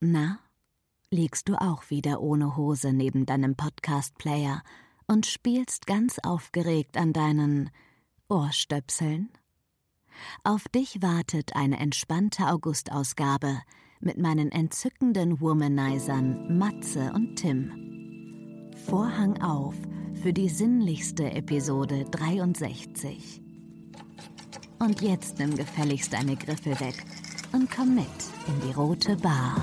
Na, liegst du auch wieder ohne Hose neben deinem Podcast-Player und spielst ganz aufgeregt an deinen Ohrstöpseln? Auf dich wartet eine entspannte Augustausgabe mit meinen entzückenden Womanizern Matze und Tim. Vorhang auf für die sinnlichste Episode 63. Und jetzt nimm gefälligst deine Griffel weg und komm mit in die rote Bar.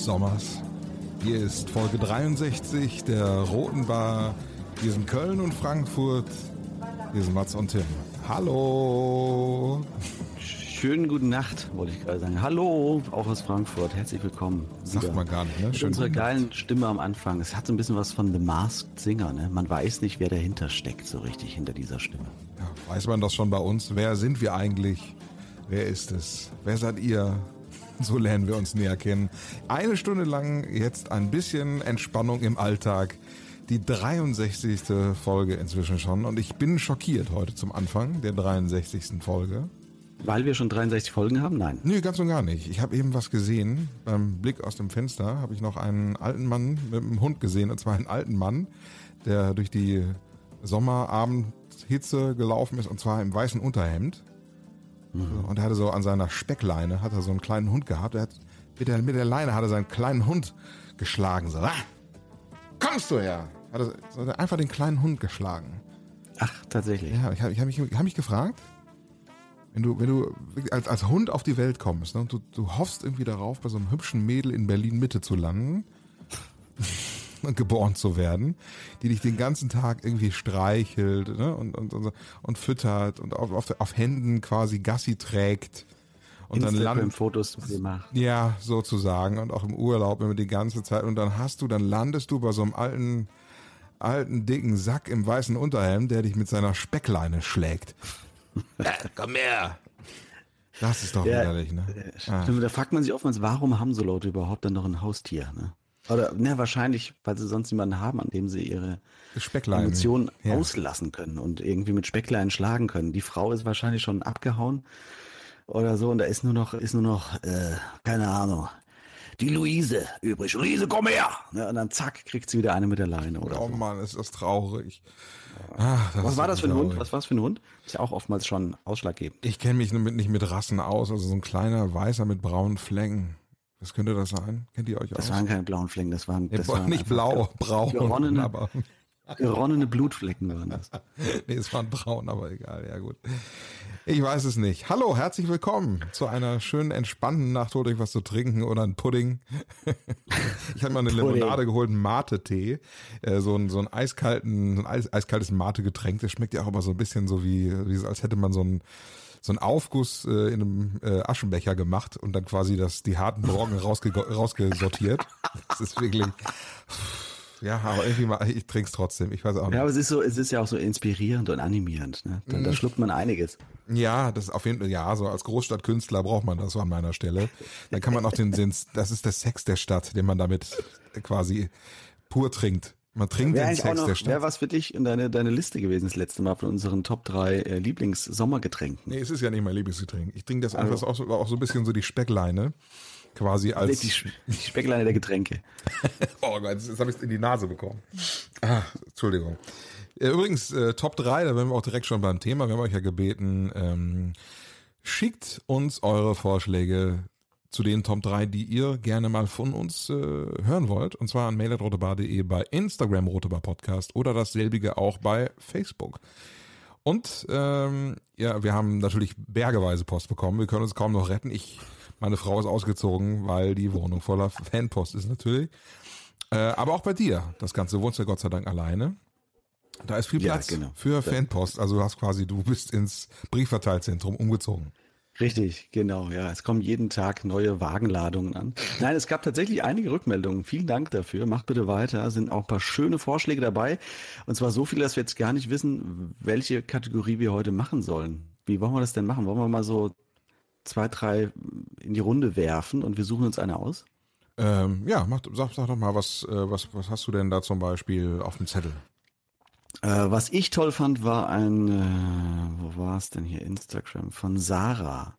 Des Sommers, hier ist Folge 63 der Roten Bar. Hier sind Köln und Frankfurt. Hier sind Mats und Tim. Hallo. Schönen guten Nacht, wollte ich gerade sagen. Hallo, auch aus Frankfurt. Herzlich willkommen. Sagt Wieder man gar nicht, ne? Schön. unserer geilen Stimme am Anfang. Es hat so ein bisschen was von The Masked Singer, ne? Man weiß nicht, wer dahinter steckt, so richtig hinter dieser Stimme. Ja, weiß man das schon bei uns? Wer sind wir eigentlich? Wer ist es? Wer seid ihr? So lernen wir uns näher kennen. Eine Stunde lang jetzt ein bisschen Entspannung im Alltag. Die 63. Folge inzwischen schon. Und ich bin schockiert heute zum Anfang der 63. Folge. Weil wir schon 63 Folgen haben? Nein. Nö, ganz und gar nicht. Ich habe eben was gesehen. Beim Blick aus dem Fenster habe ich noch einen alten Mann mit einem Hund gesehen. Und zwar einen alten Mann, der durch die Sommerabendhitze gelaufen ist. Und zwar im weißen Unterhemd. Und er hatte so an seiner Speckleine, hat er so einen kleinen Hund gehabt. Er hat, mit, der, mit der Leine hat er seinen kleinen Hund geschlagen. So, ah, kommst du her? Hat er, so, hat einfach den kleinen Hund geschlagen. Ach, tatsächlich. Ja, ich habe ich hab mich, ich hab mich gefragt, wenn du, wenn du als, als Hund auf die Welt kommst ne, und du, du hoffst irgendwie darauf, bei so einem hübschen Mädel in Berlin Mitte zu landen geboren zu werden, die dich den ganzen Tag irgendwie streichelt ne, und, und, und, und füttert und auf, auf, auf Händen quasi Gassi trägt. Und dann landet, Instagram-Fotos gemacht. ja, sozusagen. Und auch im Urlaub immer die ganze Zeit. Und dann hast du, dann landest du bei so einem alten, alten, dicken Sack im weißen Unterhemd, der dich mit seiner Speckleine schlägt. Komm her! Das ist doch Ja, widerlich, ne? Ah. Stimmt, Da fragt man sich oftmals, warum haben so Leute überhaupt dann noch ein Haustier? Ne? Oder ne, wahrscheinlich, weil sie sonst niemanden haben, an dem sie ihre Speckleine. Emotionen Ja. auslassen können und irgendwie mit Speckleinen schlagen können. Die Frau ist wahrscheinlich schon abgehauen oder so und da ist nur noch, ist nur noch, äh, keine Ahnung, die Luise übrig. Luise, komm her! Ne, und dann zack, kriegt sie wieder eine mit der Leine oder Oh so. Mann, ist das traurig. Ach, das Was war das für ein Hund? traurig. Was war das für ein Hund? Ist ja auch oftmals schon ausschlaggebend. Ich kenne mich nicht mit Rassen aus, also so ein kleiner Weißer mit braunen Flecken. Was könnte das sein? Kennt ihr euch Das aus? waren keine blauen Flecken, das waren, Nee, das waren nicht blau, braun, geronnene, aber geronnene Blutflecken waren das. nee, es waren braun, aber egal, ja gut. Ich weiß es nicht. Hallo, herzlich willkommen zu einer schönen, entspannten Nacht. Holt euch was zu trinken oder einen Pudding. ich habe mal eine Pudding. Limonade geholt, einen Mate-Tee. Äh, so ein, so ein eiskalten, so ein eis, eiskaltes Mate-Getränk. Das schmeckt ja auch immer so ein bisschen so wie, wie so, als hätte man so ein so einen Aufguss äh, in einem äh, Aschenbecher gemacht und dann quasi das die harten Brocken rausge rausgesortiert. Das ist wirklich ja, aber irgendwie mal, ich trink's trotzdem. Ich weiß auch nicht. Ja, aber es ist so, es ist ja auch so inspirierend und animierend. Ne? Da, da schluckt man einiges. Ja, das ist auf jeden Fall, ja, so als Großstadtkünstler braucht man das so an meiner Stelle. Dann kann man auch den, den das ist der Sex der Stadt, den man damit quasi pur trinkt. Man trinkt Wäre den eigentlich auch Sex noch, wäre was für dich in deine, deine Liste gewesen das letzte Mal von unseren Top 3 äh, Lieblings-Sommergetränken. Nee, es ist ja nicht mein Lieblingsgetränk. Ich trinke das einfach Also- auch, so, auch so ein bisschen so die Speckleine. Quasi als. Die, die Speckleine der Getränke. Oh Gott, jetzt, jetzt habe ich in die Nase bekommen. Ah, Entschuldigung. Äh, Übrigens, äh, Top 3, da wären wir auch direkt schon beim Thema. Wir haben euch ja gebeten, ähm, schickt uns eure Vorschläge zu den Top 3, die ihr gerne mal von uns äh, hören wollt. Und zwar an mail.rotebar.de bei Instagram Rotebar Podcast oder dasselbige auch bei Facebook. Und ähm, ja, wir haben natürlich bergeweise Post bekommen. Wir können uns kaum noch retten. Ich, meine Frau ist ausgezogen, weil die Wohnung voller Fanpost ist natürlich. Äh, aber auch bei dir. Das Ganze wohnst ja Gott sei Dank alleine. Da ist viel Ja, Platz genau. für Fanpost. Also du hast quasi, du bist ins Briefverteilzentrum umgezogen. Richtig, genau, ja. Es kommen jeden Tag neue Wagenladungen an. Nein, es gab tatsächlich einige Rückmeldungen. Vielen Dank dafür. Macht bitte weiter. Sind auch ein paar schöne Vorschläge dabei. Und zwar so viele, dass wir jetzt gar nicht wissen, welche Kategorie wir heute machen sollen. Wie wollen wir das denn machen? Wollen wir mal so zwei, drei in die Runde werfen und wir suchen uns eine aus? Ähm, ja, mach, sag, sag doch mal, was, äh, was, was hast du denn da zum Beispiel auf dem Zettel? Äh, was ich toll fand, war ein, äh, wo war es denn hier? Instagram von Sarah.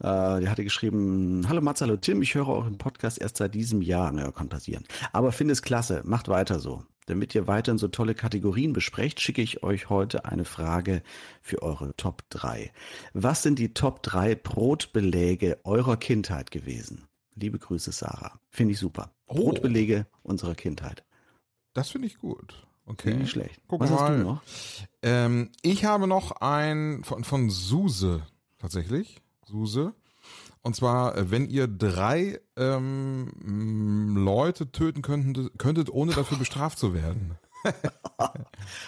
Äh, die hatte geschrieben, hallo Mats, hallo Tim, ich höre euren Podcast erst seit diesem Jahr. Naja, kann passieren. Aber finde es klasse, macht weiter so. Damit ihr weiterhin so tolle Kategorien besprecht, schicke ich euch heute eine Frage für eure Top 3. Was sind die Top 3 Brotbeläge eurer Kindheit gewesen? Liebe Grüße, Sarah. Finde ich super. Oh. Brotbeläge unserer Kindheit. Das finde ich gut. Okay. Ich schlecht. Gucken Was wir hast mal. du noch? Ähm, ich habe noch ein von, von Suse tatsächlich. Suse. Und zwar, äh, wenn ihr drei ähm, Leute töten könntet, könntet, ohne dafür bestraft zu werden.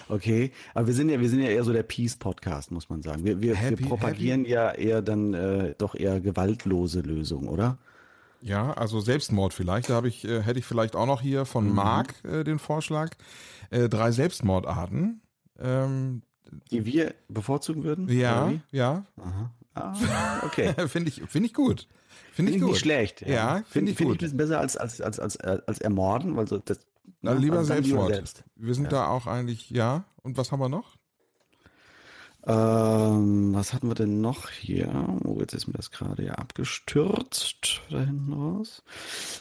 Okay, aber wir sind ja, wir sind ja eher so der Peace-Podcast, muss man sagen. Wir, wir, Happy- wir propagieren ja eher dann äh, doch eher gewaltlose Lösungen, oder? Ja, also Selbstmord vielleicht. Da habe ich, äh, hätte ich vielleicht auch noch hier Mhm. von Marc äh, den Vorschlag. Äh, drei Selbstmordarten. Ähm, Die wir bevorzugen würden? ja, ja. Aha. Ah, okay. Finde ich, finde ich gut. Finde Finde ich ich gut. nicht schlecht. Ja, finde finde ich find gut. ich ein bisschen besser als, als, als, als, als ermorden, weil so das. Na, ne, lieber also dann Selbstmord. selbst. Wir sind da auch eigentlich, ja. Und was haben wir noch? Ähm, was hatten wir denn noch hier? Oh, jetzt ist mir das gerade ja abgestürzt da hinten raus.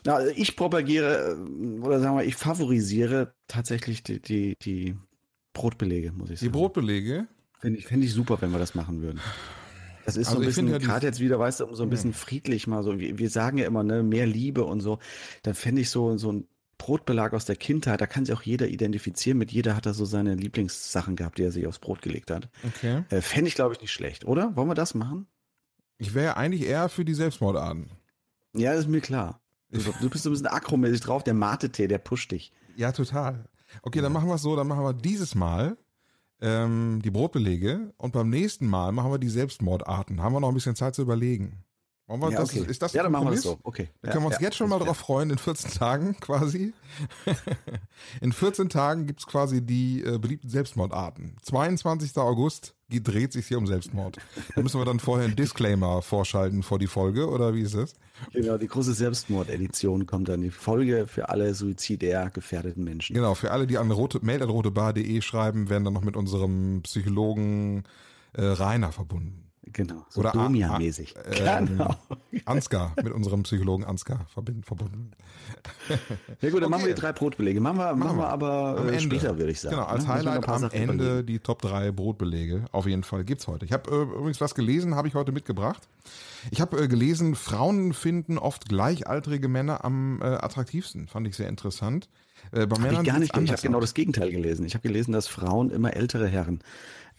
Na, also ich propagiere äh, oder sagen wir, ich favorisiere tatsächlich die, die, die Brotbelege, muss ich Die sagen. Brotbelege. Finde ich, finde ich super, wenn wir das machen würden. Das ist Also so ein bisschen, ja die- gerade jetzt wieder, weißt du, um so ein bisschen friedlich mal so, wir, wir sagen ja immer, ne, mehr Liebe und so, dann fände ich so, so ein Brotbelag aus der Kindheit, da kann sich auch jeder identifizieren, mit jeder hat er so seine Lieblingssachen gehabt, die er sich aufs Brot gelegt hat. Okay. Äh, fände ich, glaube ich, nicht schlecht, oder? Wollen wir das machen? Ich wäre eigentlich eher für die Selbstmordarten. Ja, das ist mir klar. Du, du bist so ein bisschen akromäßig drauf, der Mate-Tee, der pusht dich. Ja, total. Okay, dann machen wir es so, dann machen wir dieses Mal ähm, die Brotbelege und beim nächsten Mal machen wir die Selbstmordarten. Haben wir noch ein bisschen Zeit zu überlegen. Wollen wir Ja, das, okay. Ist das ja, dann machen wir das so. Okay. Da ja, können wir uns ja, jetzt schon mal drauf freuen, in 14 Tagen quasi. in 14 Tagen gibt's quasi die äh, beliebten Selbstmordarten. 22. August dreht sich hier um Selbstmord. Da müssen wir dann vorher einen Disclaimer vorschalten vor die Folge, oder wie ist es? Genau, die große Selbstmordedition kommt dann, die Folge für alle suizidär gefährdeten Menschen. Genau, für alle, die an rote, mail.rotebar.de schreiben, werden dann noch mit unserem Psychologen äh, Rainer verbunden. Genau, so Oder Domia-mäßig. Ähm, genau. Ansgar, mit unserem Psychologen Ansgar verbinden, verbunden. Ja gut, dann machen Okay. wir die drei Brotbelege. Machen wir, machen wir. wir aber Am äh, Ende. später, würde ich sagen. Genau, als ne? Highlight am Sachen Ende überlegen. die Top 3 Brotbelege. Auf jeden Fall gibt's heute. Ich habe äh, übrigens was gelesen, habe ich heute mitgebracht. Ich habe äh, gelesen, Frauen finden oft gleichaltrige Männer am äh, attraktivsten. Fand ich sehr interessant. Äh, bei Hab Männern ich gar nicht, ich habe genau das Gegenteil gelesen. Ich habe gelesen, dass Frauen immer ältere Herren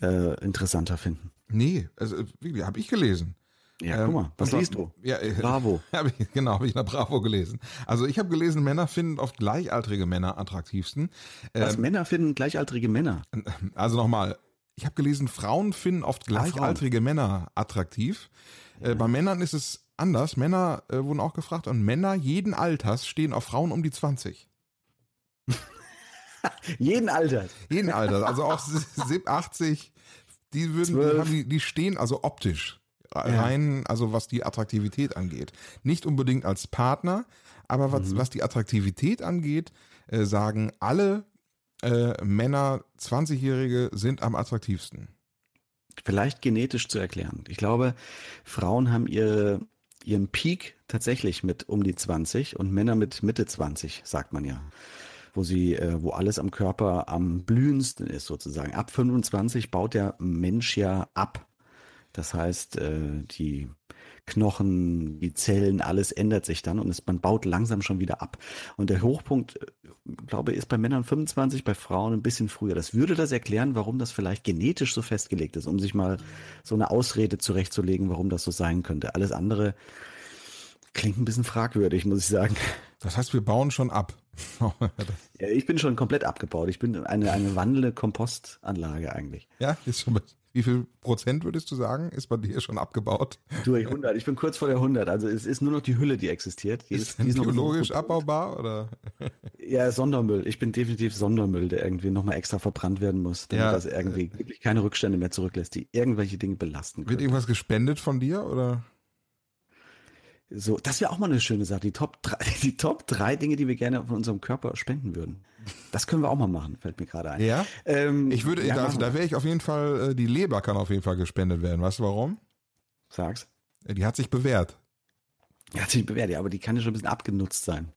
äh, interessanter finden. Nee, also, äh, wirklich, habe ich gelesen. Ja, Ähm, guck mal, was liest du? Ja, äh, Bravo. Hab ich, genau, habe ich in der Bravo gelesen. Also ich habe gelesen, Männer finden oft gleichaltrige Männer attraktivsten. Was Ähm, Männer finden gleichaltrige Männer. also nochmal, ich habe gelesen, Frauen finden oft gleichaltrige Männer attraktiv. Äh, bei Männern ist es anders. Männer äh, wurden auch gefragt und Männer jeden Alters stehen auf Frauen um die 20. Jeden Alters. Jeden Alters, also auch 70, 80, die würden, die, haben die, die stehen also optisch rein, also was die Attraktivität angeht. Nicht unbedingt als Partner, aber was, was die Attraktivität angeht, äh, sagen alle äh, Männer, 20-Jährige sind am attraktivsten. Vielleicht genetisch zu erklären. Ich glaube, Frauen haben ihre, ihren Peak tatsächlich mit um die 20 und Männer mit Mitte 20, sagt man ja. Wo sie, äh, wo alles am Körper am blühendsten ist sozusagen. Ab 25 baut der Mensch ja ab. Das heißt, äh, die Knochen, die Zellen, alles ändert sich dann und es, man baut langsam schon wieder ab. Und der Hochpunkt, äh, glaube ich, ist bei Männern 25, bei Frauen ein bisschen früher. Das würde das erklären, warum das vielleicht genetisch so festgelegt ist, um sich mal so eine Ausrede zurechtzulegen, warum das so sein könnte. Alles andere klingt ein bisschen fragwürdig, muss ich sagen. Das heißt, wir bauen schon ab. Ja, ich bin schon komplett abgebaut. Ich bin eine, eine wandelnde Kompostanlage eigentlich. Ja, ist schon wie viel Prozent würdest du sagen, ist bei dir schon abgebaut? Durch 100. Ich bin kurz vor der 100. Also es ist nur noch die Hülle, die existiert. Die ist, die ist biologisch abbaubar oder? Ja, Sondermüll. Ich bin definitiv Sondermüll, der irgendwie nochmal extra verbrannt werden muss, damit ja, das irgendwie wirklich keine Rückstände mehr zurücklässt, die irgendwelche Dinge belasten können. Wird irgendwas gespendet von dir oder? So, das wäre auch mal eine schöne Sache. Die Top drei, die Top drei Dinge, die wir gerne von unserem Körper spenden würden. Das können wir auch mal machen, fällt mir gerade ein. Ja. Ähm, ich würde, ja, da, da wäre ich auf jeden Fall, äh, die Leber kann auf jeden Fall gespendet werden. Weißt du warum? Sag's. Die hat sich bewährt. Die hat sich bewährt, ja, aber die kann ja schon ein bisschen abgenutzt sein.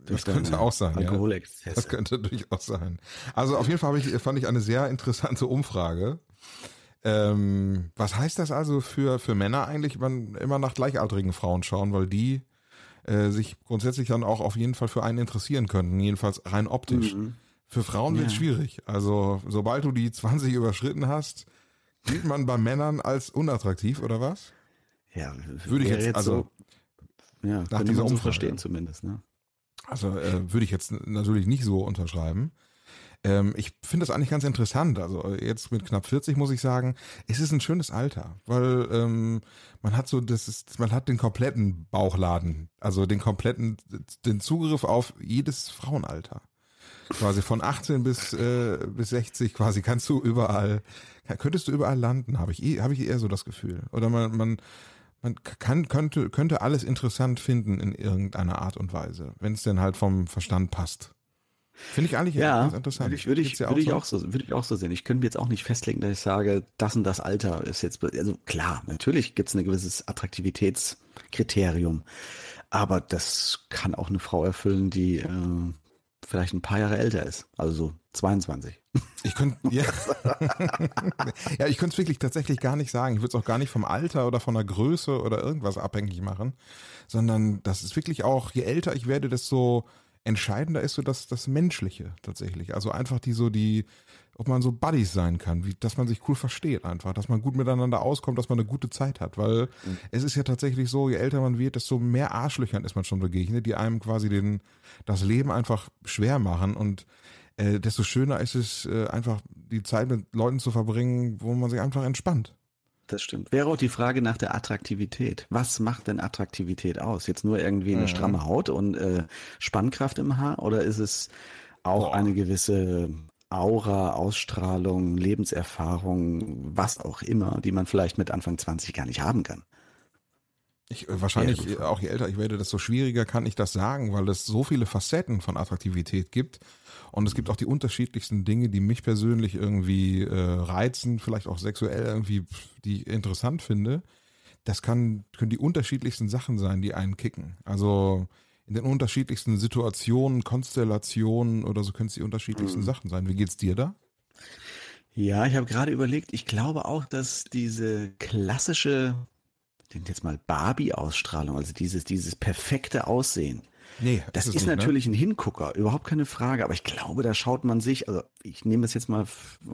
Das könnte auch sein. Ja. Das könnte durchaus sein. Also auf jeden Fall ich, fand ich eine sehr interessante Umfrage. Ähm, was heißt das also für, für Männer eigentlich? Man immer nach gleichaltrigen Frauen schauen, weil die äh, sich grundsätzlich dann auch auf jeden Fall für einen interessieren könnten, jedenfalls rein optisch. Mhm. Für Frauen wird es ja. schwierig. Also sobald du die 20 überschritten hast, gilt man bei Männern als unattraktiv oder was? Ja, würde ich jetzt, jetzt also so, ja, nach dieser Umfrage verstehen zumindest. Ne? Also äh, würde ich jetzt natürlich nicht so unterschreiben. Ähm, ich finde das eigentlich ganz interessant. Also jetzt mit knapp 40 muss ich sagen, es ist ein schönes Alter, weil ähm, man hat so, das ist, man hat den kompletten Bauchladen, also den kompletten, den Zugriff auf jedes Frauenalter. Quasi von 18 bis äh, bis 60 quasi kannst du überall, könntest du überall landen, habe ich, eh, habe ich eher so das Gefühl. Oder man, man man kann, könnte, könnte alles interessant finden in irgendeiner Art und Weise, wenn es denn halt vom Verstand passt. Finde ich eigentlich ja, interessant. Würde ich, würde ich, würde ich auch so, würde ich auch so sehen. Ich könnte mir jetzt auch nicht festlegen, dass ich sage, das und das Alter ist jetzt, also klar, natürlich gibt es ein gewisses Attraktivitätskriterium, aber das kann auch eine Frau erfüllen, die äh, vielleicht ein paar Jahre älter ist, also so 22. Ich könnte ja, ja, ich könnte es wirklich tatsächlich gar nicht sagen. Ich würde es auch gar nicht vom Alter oder von der Größe oder irgendwas abhängig machen, sondern das ist wirklich auch, je älter ich werde, desto entscheidender ist so das, das Menschliche tatsächlich. Also einfach die so die, ob man so Buddies sein kann, wie, dass man sich cool versteht einfach, dass man gut miteinander auskommt, dass man eine gute Zeit hat, weil mhm. es ist ja tatsächlich so, je älter man wird, desto mehr Arschlöchern ist man schon begegnet, die einem quasi den, das Leben einfach schwer machen und äh, desto schöner ist es, äh, einfach die Zeit mit Leuten zu verbringen, wo man sich einfach entspannt das stimmt. Wäre auch die Frage nach der Attraktivität. Was macht denn Attraktivität aus? Jetzt nur irgendwie eine mhm. stramme Haut und äh, Spannkraft im Haar oder ist es auch Boah. eine gewisse Aura, Ausstrahlung, Lebenserfahrung, was auch immer, die man vielleicht mit Anfang 20 gar nicht haben kann? Ich, äh, wahrscheinlich ja, auch je älter ich werde, desto schwieriger kann ich das sagen, weil es so viele Facetten von Attraktivität gibt und es gibt auch die unterschiedlichsten Dinge, die mich persönlich irgendwie äh, reizen, vielleicht auch sexuell irgendwie, die ich interessant finde. Das kann, können die unterschiedlichsten Sachen sein, die einen kicken. Also in den unterschiedlichsten Situationen, Konstellationen oder so können es die unterschiedlichsten mhm. Sachen sein. Wie geht's dir da? Ja, ich habe gerade überlegt, ich glaube auch, dass diese klassische, ich denke jetzt mal Barbie-Ausstrahlung, also dieses, dieses perfekte Aussehen, Nee, das ist, ist nicht, ne? natürlich ne? ein Hingucker, überhaupt keine Frage. Aber ich glaube, da schaut man sich, also ich nehme es jetzt mal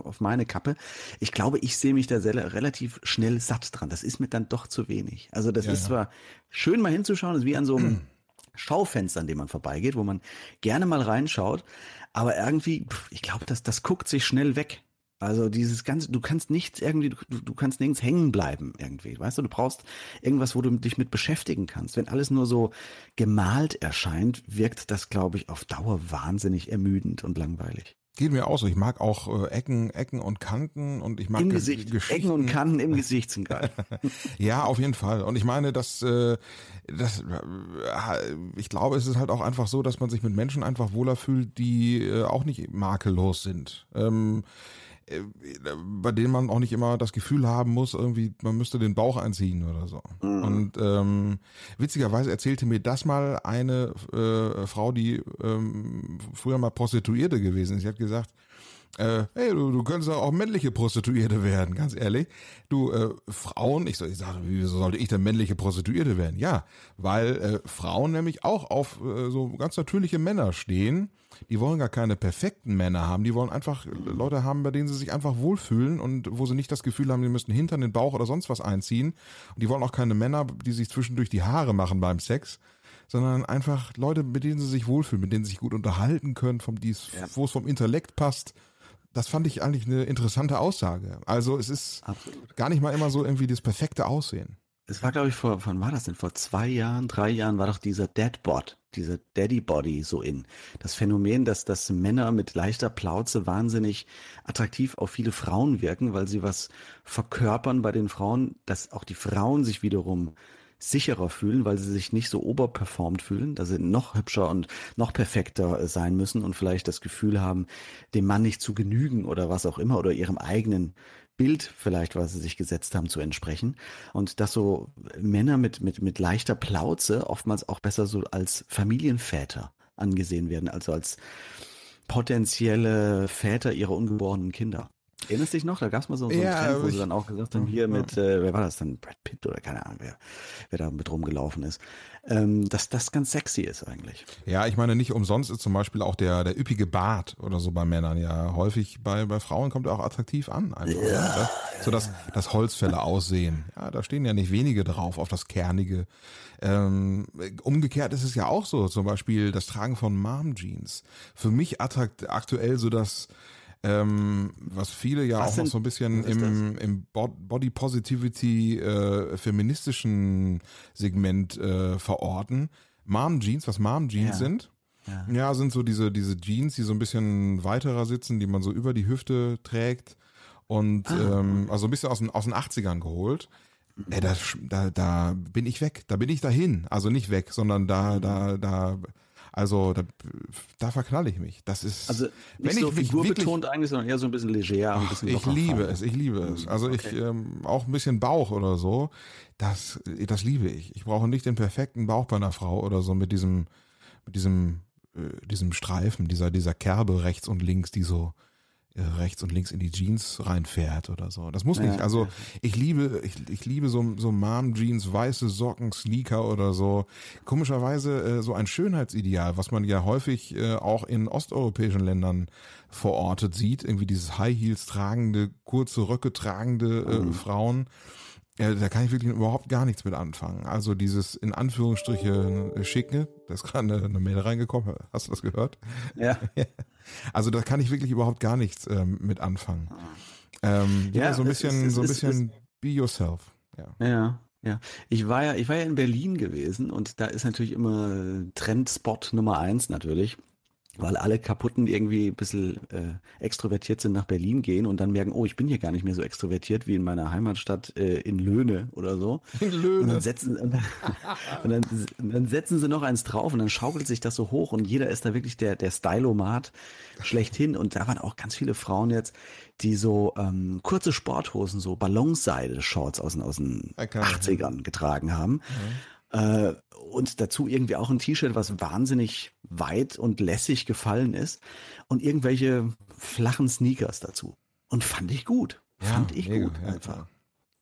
auf meine Kappe. Ich glaube, ich sehe mich da sehr, relativ schnell satt dran. Das ist mir dann doch zu wenig. Also das ja, ist ja. zwar schön mal hinzuschauen, das ist wie an so einem Schaufenster, an dem man vorbeigeht, wo man gerne mal reinschaut. Aber irgendwie, ich glaube, das, das guckt sich schnell weg. Also dieses ganze, du kannst nichts irgendwie, du, du kannst nirgends hängen bleiben irgendwie. Weißt du, du brauchst irgendwas, wo du dich mit beschäftigen kannst. Wenn alles nur so gemalt erscheint, wirkt das, glaube ich, auf Dauer wahnsinnig ermüdend und langweilig. Geht mir auch so. Ich mag auch äh, Ecken, Ecken und Kanten und ich mag Im Gesicht. Ecken und Kanten im Gesicht sind geil. ja, auf jeden Fall. Und ich meine, dass äh, das, äh, ich glaube, es ist halt auch einfach so, dass man sich mit Menschen einfach wohler fühlt, die äh, auch nicht makellos sind. Ähm, äh, bei denen man auch nicht immer das Gefühl haben muss, irgendwie, man müsste den Bauch einziehen oder so. Mhm. Und ähm, witzigerweise erzählte mir das mal eine äh, Frau, die ähm, früher mal Prostituierte gewesen ist. Sie hat gesagt, äh, hey, du, du könntest auch männliche Prostituierte werden, ganz ehrlich. Du, äh, Frauen, ich, soll, ich sage, wieso sollte ich denn männliche Prostituierte werden? Ja, weil äh, Frauen nämlich auch auf äh, so ganz natürliche Männer stehen. Die wollen gar keine perfekten Männer haben, die wollen einfach Leute haben, bei denen sie sich einfach wohlfühlen und wo sie nicht das Gefühl haben, die müssen hinter den Bauch oder sonst was einziehen. Und die wollen auch keine Männer, die sich zwischendurch die Haare machen beim Sex, sondern einfach Leute, mit denen sie sich wohlfühlen, mit denen sie sich gut unterhalten können, vom ja. wo es vom Intellekt passt. Das fand ich eigentlich eine interessante Aussage. Also es ist Absolut. gar nicht mal immer so irgendwie das perfekte Aussehen. Es war, glaube ich, vor, wann war das denn? Vor zwei Jahren, drei Jahren war doch dieser Deadbot, dieser Daddy Body so in. Das Phänomen, dass, dass Männer mit leichter Plauze wahnsinnig attraktiv auf viele Frauen wirken, weil sie was verkörpern bei den Frauen, dass auch die Frauen sich wiederum sicherer fühlen, weil sie sich nicht so oberperformt fühlen, dass sie noch hübscher und noch perfekter äh, sein müssen und vielleicht das Gefühl haben, dem Mann nicht zu genügen oder was auch immer oder ihrem eigenen Bild vielleicht, was sie sich gesetzt haben, zu entsprechen. Und dass so Männer mit, mit, mit leichter Plauze oftmals auch besser so als Familienväter angesehen werden, also als potenzielle Väter ihrer ungeborenen Kinder. Erinnerst du dich noch? Da gab es mal so, so einen ja, Trend, wo sie dann auch gesagt haben, hier mit, äh, wer war das dann? Brad Pitt oder keine Ahnung, wer, wer da mit rumgelaufen ist. Ähm, dass das ganz sexy ist eigentlich. Ja, ich meine, nicht umsonst ist zum Beispiel auch der, der üppige Bart oder so bei Männern ja häufig bei, bei Frauen kommt er auch attraktiv an. Einfach, ja. Ne? So dass das Holzfälle aussehen. Ja, da stehen ja nicht wenige drauf, auf das Kernige. Ähm, umgekehrt ist es ja auch so, zum Beispiel das Tragen von Mom Jeans. Für mich attrakt aktuell so das ähm, was viele ja was auch sind, noch so ein bisschen im, im Body Positivity äh, feministischen Segment äh, verorten. Mom Jeans, was Mom Jeans ja. sind. Ja. ja. sind so diese, diese Jeans, die so ein bisschen weiterer sitzen, die man so über die Hüfte trägt. Und ah. ähm, also ein bisschen aus den, aus den 80ern geholt. Ey, da, da, da bin ich weg, da bin ich dahin. Also nicht weg, sondern da, da, da also da, da verknalle ich mich. Das ist also nicht wenn so ich figurbetont wirklich, eigentlich, sondern eher so ein bisschen leger, ein bisschen Ich liebe es, ich liebe es. Also okay. ich ähm, auch ein bisschen Bauch oder so. Das, das liebe ich. Ich brauche nicht den perfekten Bauch bei einer Frau oder so mit diesem, mit diesem, äh, diesem Streifen, dieser, dieser Kerbe rechts und links, die so rechts und links in die Jeans reinfährt oder so. Das muss nicht. Also ich liebe, ich, ich liebe so, so Mom-Jeans, weiße Socken, Sneaker oder so. Komischerweise äh, so ein Schönheitsideal, was man ja häufig äh, auch in osteuropäischen Ländern verortet sieht. Irgendwie dieses High Heels tragende, kurze Röcke tragende äh, mhm. Frauen. Ja, da kann ich wirklich überhaupt gar nichts mit anfangen. Also dieses in Anführungsstriche äh, Schicke, da ist gerade eine, eine Mail reingekommen, hast du das gehört? Ja. Also da kann ich wirklich überhaupt gar nichts ähm, mit anfangen. Ähm, ja, ja, so ein bisschen, es, so ein bisschen be yourself. Ja. ja. Ja, ich war ja, ich war ja in Berlin gewesen und da ist natürlich immer Trendspot Nummer eins natürlich weil alle Kaputten irgendwie ein bisschen äh, extrovertiert sind nach Berlin gehen und dann merken, oh, ich bin hier gar nicht mehr so extrovertiert wie in meiner Heimatstadt äh, in Löhne oder so. In Löhne. Und dann, setzen, und, dann, und, dann, dann setzen sie noch eins drauf und dann schaukelt sich das so hoch und jeder ist da wirklich der, der Stylomat schlechthin. Und da waren auch ganz viele Frauen jetzt, die so ähm, kurze Sporthosen, so Ballonseide-Shorts aus, aus den okay. 80ern getragen haben. Mhm äh, und dazu irgendwie auch ein T-Shirt, was wahnsinnig weit und lässig gefallen ist und irgendwelche flachen Sneakers dazu. Und fand ich gut. Ja, fand ich mega, gut ja, einfach.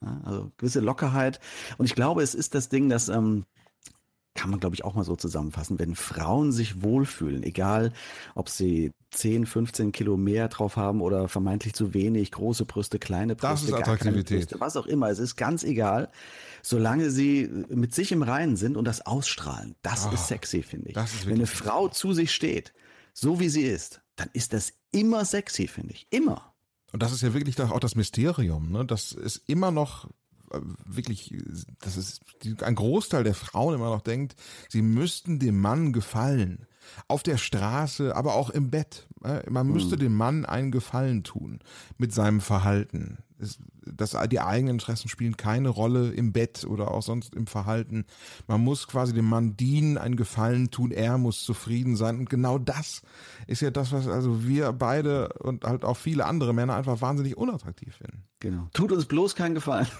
Ja, also gewisse Lockerheit. Und ich glaube, es ist das Ding, dass ähm, kann man, glaube ich, auch mal so zusammenfassen. Wenn Frauen sich wohlfühlen, egal ob sie 10, 15 Kilo mehr drauf haben oder vermeintlich zu wenig, große Brüste, kleine Brüste, das ist Attraktivität. Brüste, was auch immer, es ist ganz egal, solange sie mit sich im Reinen sind und das ausstrahlen. Das oh, ist sexy, finde ich. Wenn eine Frau zu sich steht, so wie sie ist, dann ist das immer sexy, finde ich. Immer. Und das ist ja wirklich auch das Mysterium, ne? Das ist immer noch wirklich, das ist ein Großteil der Frauen immer noch denkt, sie müssten dem Mann gefallen. Auf der Straße, aber auch im Bett. Man müsste mhm. dem Mann einen Gefallen tun mit seinem Verhalten das, die eigenen Interessen spielen keine Rolle im Bett oder auch sonst im Verhalten. Man muss quasi dem Mann dienen, einen Gefallen tun, er muss zufrieden sein. Und genau das ist ja das, was also wir beide und halt auch viele andere Männer einfach wahnsinnig unattraktiv finden. Genau. Tut uns bloß keinen Gefallen.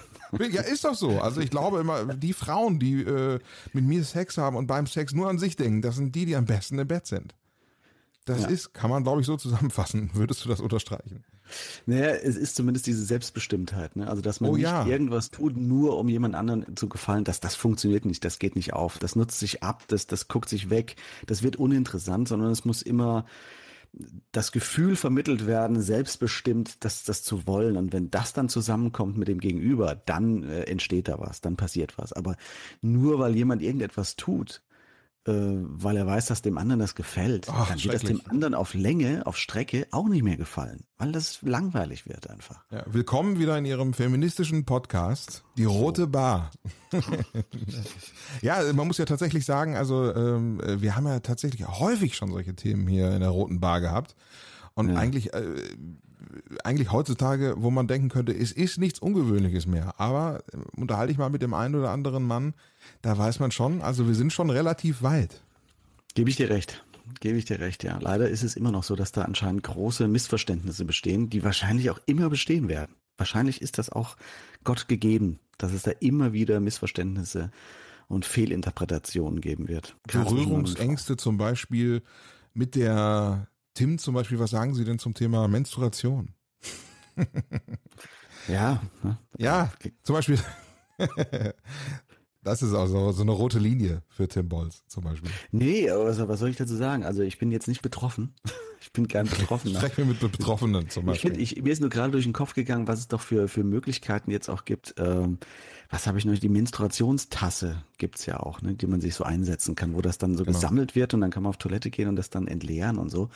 Ja, ist doch so. Also ich glaube immer, die Frauen, die äh, mit mir Sex haben und beim Sex nur an sich denken, das sind die, die am besten im Bett sind. Das ja. ist, kann man glaube ich so zusammenfassen. Würdest du das unterstreichen? Naja, es ist zumindest diese Selbstbestimmtheit, ne? Also dass man oh, nicht ja. irgendwas tut, nur um jemand anderen zu gefallen, dass das funktioniert nicht, das geht nicht auf, das nutzt sich ab, das, das guckt sich weg, das wird uninteressant, sondern es muss immer das Gefühl vermittelt werden, selbstbestimmt das, das zu wollen. Und wenn das dann zusammenkommt mit dem Gegenüber, dann äh, entsteht da was, dann passiert was. Aber nur weil jemand irgendetwas tut, weil er weiß, dass dem anderen das gefällt, Ach, dann wird das dem anderen auf Länge, auf Strecke auch nicht mehr gefallen, weil das langweilig wird einfach. Ja, willkommen wieder in Ihrem feministischen Podcast, die Rote Bar. ja, man muss ja tatsächlich sagen, also ähm, wir haben ja tatsächlich häufig schon solche Themen hier in der Roten Bar gehabt. Und Ja. eigentlich, äh, eigentlich heutzutage, wo man denken könnte, es ist nichts Ungewöhnliches mehr. Aber äh, unterhalte ich mal mit dem einen oder anderen Mann, da weiß man schon, also wir sind schon relativ weit. Gebe ich dir recht. Gebe ich dir recht, ja. Leider ist es immer noch so, dass da anscheinend große Missverständnisse bestehen, die wahrscheinlich auch immer bestehen werden. Wahrscheinlich ist das auch Gott gegeben, dass es da immer wieder Missverständnisse und Fehlinterpretationen geben wird. Berührungsängste zum Beispiel mit der Tim zum Beispiel, was sagen Sie denn zum Thema Menstruation? Ja, ne? Ja, zum Beispiel. Das ist also so eine rote Linie für Tim Bolz zum Beispiel. Nee, aber was, soll ich dazu sagen? Also ich bin jetzt nicht betroffen. Ich bin kein Betroffener. Sprechen wir mit Betroffenen zum Ich Beispiel. finde, ich, mir ist nur gerade durch den Kopf gegangen, was es doch für, für Möglichkeiten jetzt auch gibt. Ähm, was habe ich noch? Die Menstruationstasse gibt's ja auch, ne, die man sich so einsetzen kann, wo das dann so Genau. gesammelt wird und dann kann man auf Toilette gehen und das dann entleeren und so.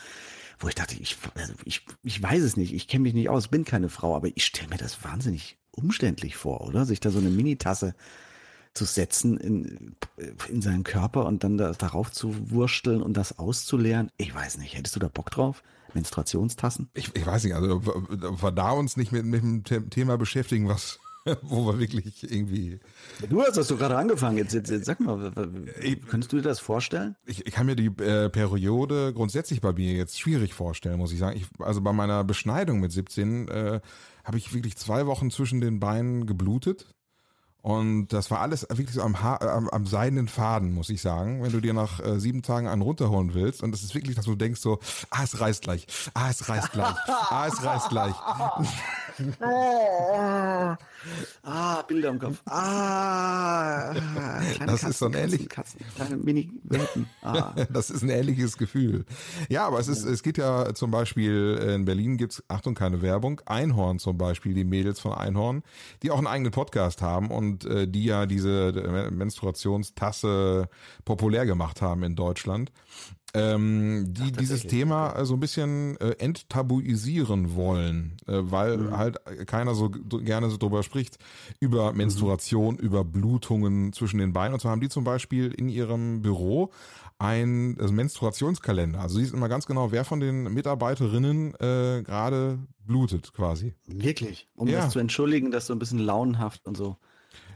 Wo ich dachte, ich, also ich, ich weiß es nicht, ich kenne mich nicht aus, bin keine Frau, aber ich stelle mir das wahnsinnig umständlich vor, oder? Sich da so eine Minitasse zu setzen in, in seinen Körper und dann da, darauf zu wursteln und das auszuleeren. Ich weiß nicht, hättest du da Bock drauf? Menstruationstassen? Ich, ich weiß nicht, also wir da uns nicht mit, mit dem The- Thema beschäftigen, was, wo wir wirklich irgendwie. Du hast das doch gerade angefangen. Jetzt, jetzt, jetzt sag mal, w- könntest du dir das vorstellen? Ich, ich kann mir die äh, Periode grundsätzlich bei mir jetzt schwierig vorstellen, muss ich sagen. Ich, also bei meiner Beschneidung mit 17 äh, habe ich wirklich zwei Wochen zwischen den Beinen geblutet. Und das war alles wirklich so am, ha am, am seidenen Faden, muss ich sagen. Wenn du dir nach äh, sieben Tagen einen runterholen willst, und es ist wirklich, dass du denkst so, ah, es reißt gleich, ah, es reißt gleich, ah, es reißt gleich. Ah, Bilder im Kopf. Ah, Das ist so ein ähnlich- Katzen, kleine Mini-Welpen. Ah. Das ist ein ähnliches Gefühl. Ja, aber es ist, es geht ja zum Beispiel, äh, in Berlin gibt's Achtung, keine Werbung, Einhorn zum Beispiel, die Mädels von Einhorn, die auch einen eigenen Podcast haben und äh, die ja diese äh, Menstruationstasse populär gemacht haben in Deutschland. Ähm, die dieses tatsächlich. Thema äh, so ein bisschen äh, enttabuisieren wollen, äh, weil Mhm. halt keiner so gerne so drüber spricht, über Menstruation, über Blutungen zwischen den Beinen. Und zwar haben die zum Beispiel in ihrem Büro ein also Menstruationskalender. Also sie sieht immer ganz genau, wer von den Mitarbeiterinnen äh, gerade blutet quasi. Wirklich? Um Ja. das zu entschuldigen, dass so ein bisschen launenhaft und so.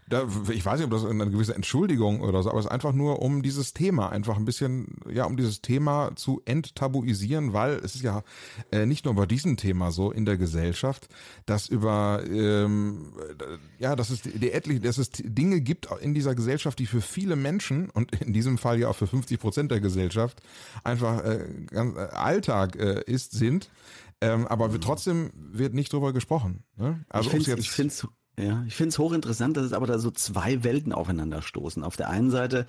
Da, ich weiß nicht, ob das eine gewisse Entschuldigung oder so, aber es ist einfach nur, um dieses Thema einfach ein bisschen, ja, um dieses Thema zu enttabuisieren, weil es ist ja äh, nicht nur bei diesem Thema so in der Gesellschaft, dass über, ähm, äh, ja, dass es die etliche, dass es Dinge gibt in dieser Gesellschaft, die für viele Menschen und in diesem Fall ja auch für 50 Prozent der Gesellschaft einfach äh, ganz, äh, Alltag äh, ist, sind. Ähm, aber wir, trotzdem wird nicht drüber gesprochen. Ne? Also ich finde find's, ja, ich find's hochinteressant, dass es aber da so zwei Welten aufeinander stoßen. Auf der einen Seite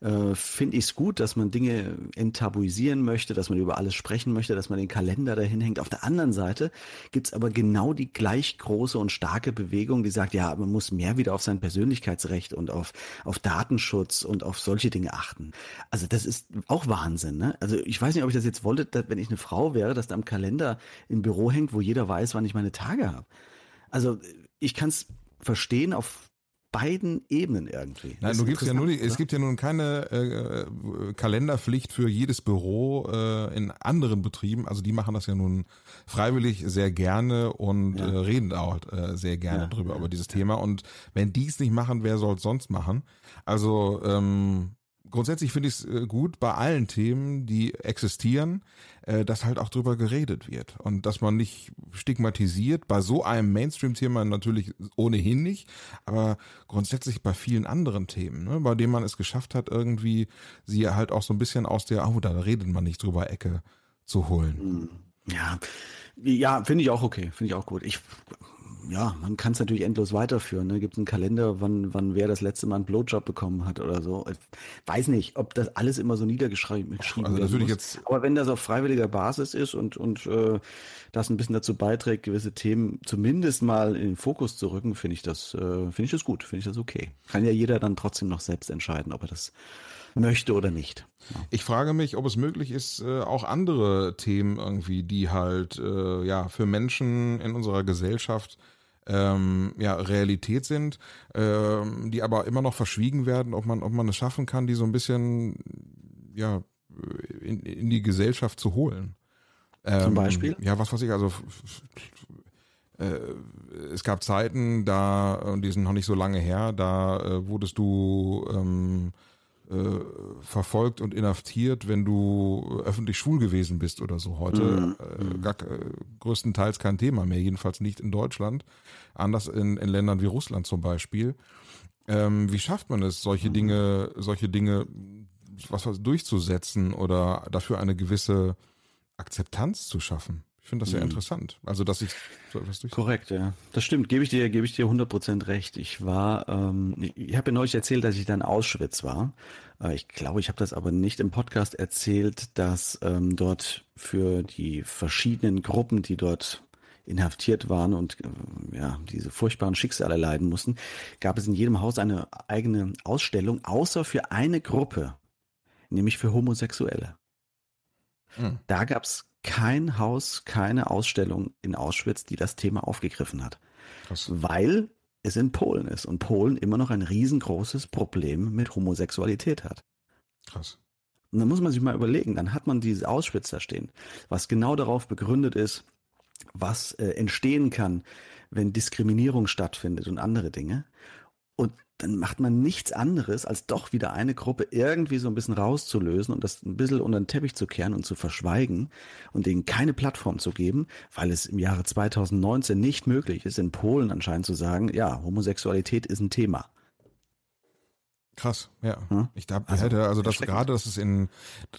äh, finde ich es gut, dass man Dinge enttabuisieren möchte, dass man über alles sprechen möchte, dass man den Kalender dahin hängt. Auf der anderen Seite gibt's aber genau die gleich große und starke Bewegung, die sagt, ja, man muss mehr wieder auf sein Persönlichkeitsrecht und auf, auf Datenschutz und auf solche Dinge achten. Also das ist auch Wahnsinn. Ne? Also ich weiß nicht, ob ich das jetzt wollte, dass, wenn ich eine Frau wäre, dass da am Kalender im Büro hängt, wo jeder weiß, wann ich meine Tage habe. Also ich kann es verstehen auf beiden Ebenen irgendwie. Nein, du gibst ja nur die, es gibt ja nun keine äh, Kalenderpflicht für jedes Büro äh, in anderen Betrieben. Also die machen das ja nun freiwillig sehr gerne und Ja. äh, reden auch äh, sehr gerne Ja, drüber über dieses Thema. Und wenn die es nicht machen, wer soll es sonst machen? Also ähm, grundsätzlich finde ich es äh, gut bei allen Themen, die existieren, äh, dass halt auch drüber geredet wird und dass man nicht stigmatisiert. Bei so einem Mainstream-Thema natürlich ohnehin nicht, aber grundsätzlich bei vielen anderen Themen, ne, bei denen man es geschafft hat, irgendwie sie halt auch so ein bisschen aus der, oh, da redet man nicht drüber Ecke zu holen. Ja, ja, finde ich auch okay, finde ich auch gut. Ich, ja, man kann es natürlich endlos weiterführen. Ne? Gibt einen Kalender, wann, wann wer das letzte Mal einen Blowjob bekommen hat oder so. Ich weiß nicht, ob das alles immer so niedergeschrieben geschrieben Also werden natürlich muss. jetzt- Aber wenn das auf freiwilliger Basis ist und, und äh, das ein bisschen dazu beiträgt, gewisse Themen zumindest mal in den Fokus zu rücken, finde ich das, äh, finde ich das gut, finde ich das okay. Kann ja jeder dann trotzdem noch selbst entscheiden, ob er das möchte oder nicht. Ich frage mich, ob es möglich ist, äh, auch andere Themen irgendwie, die halt äh, ja für Menschen in unserer Gesellschaft ähm, ja, Realität sind, ähm, die aber immer noch verschwiegen werden, ob man, ob man es schaffen kann, die so ein bisschen ja, in, in die Gesellschaft zu holen. Ähm, Zum Beispiel? Ja, was weiß ich, also äh, es gab Zeiten, da, und die sind noch nicht so lange her, da äh, wurdest du ähm, äh, verfolgt und inhaftiert, wenn du öffentlich schwul gewesen bist oder so. Heute mhm. äh, mhm. gar, äh, größtenteils kein Thema mehr, jedenfalls nicht in Deutschland. Anders in, in Ländern wie Russland zum Beispiel. Ähm, wie schafft man es, solche mhm. Dinge, solche Dinge was, was durchzusetzen oder dafür eine gewisse Akzeptanz zu schaffen? Ich finde das sehr mhm. interessant. Also, dass ich so etwas durch. Korrekt, ja. Das stimmt. Gebe ich dir, gebe ich dir 100% recht. Ich war, ähm, ich habe ja neulich erzählt, dass ich da in Auschwitz war. Äh, ich glaube, ich habe das aber nicht im Podcast erzählt, dass ähm, dort für die verschiedenen Gruppen, die dort inhaftiert waren und äh, ja, diese furchtbaren Schicksale leiden mussten, gab es in jedem Haus eine eigene Ausstellung, außer für eine Gruppe, nämlich für Homosexuelle. Hm. Da gab es kein Haus, keine Ausstellung in Auschwitz, die das Thema aufgegriffen hat. Krass. Weil es in Polen ist und Polen immer noch ein riesengroßes Problem mit Homosexualität hat. Krass. Und dann muss man sich mal überlegen, dann hat man dieses Auschwitz da stehen, was genau darauf begründet ist, was äh, entstehen kann, wenn Diskriminierung stattfindet und andere Dinge. Und dann macht man nichts anderes, als doch wieder eine Gruppe irgendwie so ein bisschen rauszulösen und das ein bisschen unter den Teppich zu kehren und zu verschweigen und denen keine Plattform zu geben, weil es im Jahre 2019 nicht möglich ist, in Polen anscheinend zu sagen, ja, Homosexualität ist ein Thema. Krass, ja. Hm? Ich glaube, also, hätte, also das gerade, dass es in,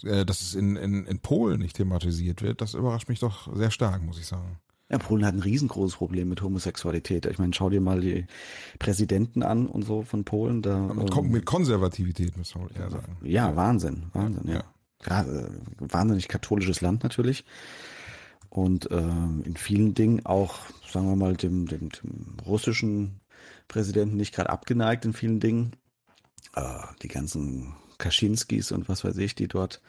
äh, dass es in, in, in Polen nicht thematisiert wird, das überrascht mich doch sehr stark, muss ich sagen. Ja, Polen hat ein riesengroßes Problem mit Homosexualität. Ich meine, schau dir mal die Präsidenten an und so von Polen. Da, mit, ähm, mit Konservativität, muss man eher sagen. Ja, Wahnsinn, Wahnsinn, ja. ja. Gerade, äh, wahnsinnig katholisches Land natürlich. Und ähm, in vielen Dingen auch, sagen wir mal, dem, dem, dem russischen Präsidenten nicht gerade abgeneigt in vielen Dingen. Äh, die ganzen Kaczynskis und was weiß ich, die dort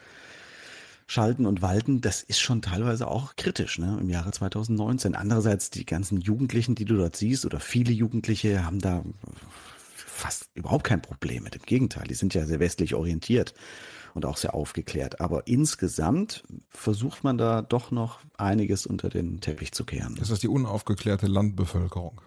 schalten und walten, das ist schon teilweise auch kritisch ne, im Jahre 2019. Andererseits die ganzen Jugendlichen, die du dort siehst, oder viele Jugendliche haben da fast überhaupt kein Problem mit. Im Gegenteil, die sind ja sehr westlich orientiert und auch sehr aufgeklärt. Aber insgesamt versucht man da doch noch einiges unter den Teppich zu kehren. Ist das die unaufgeklärte Landbevölkerung?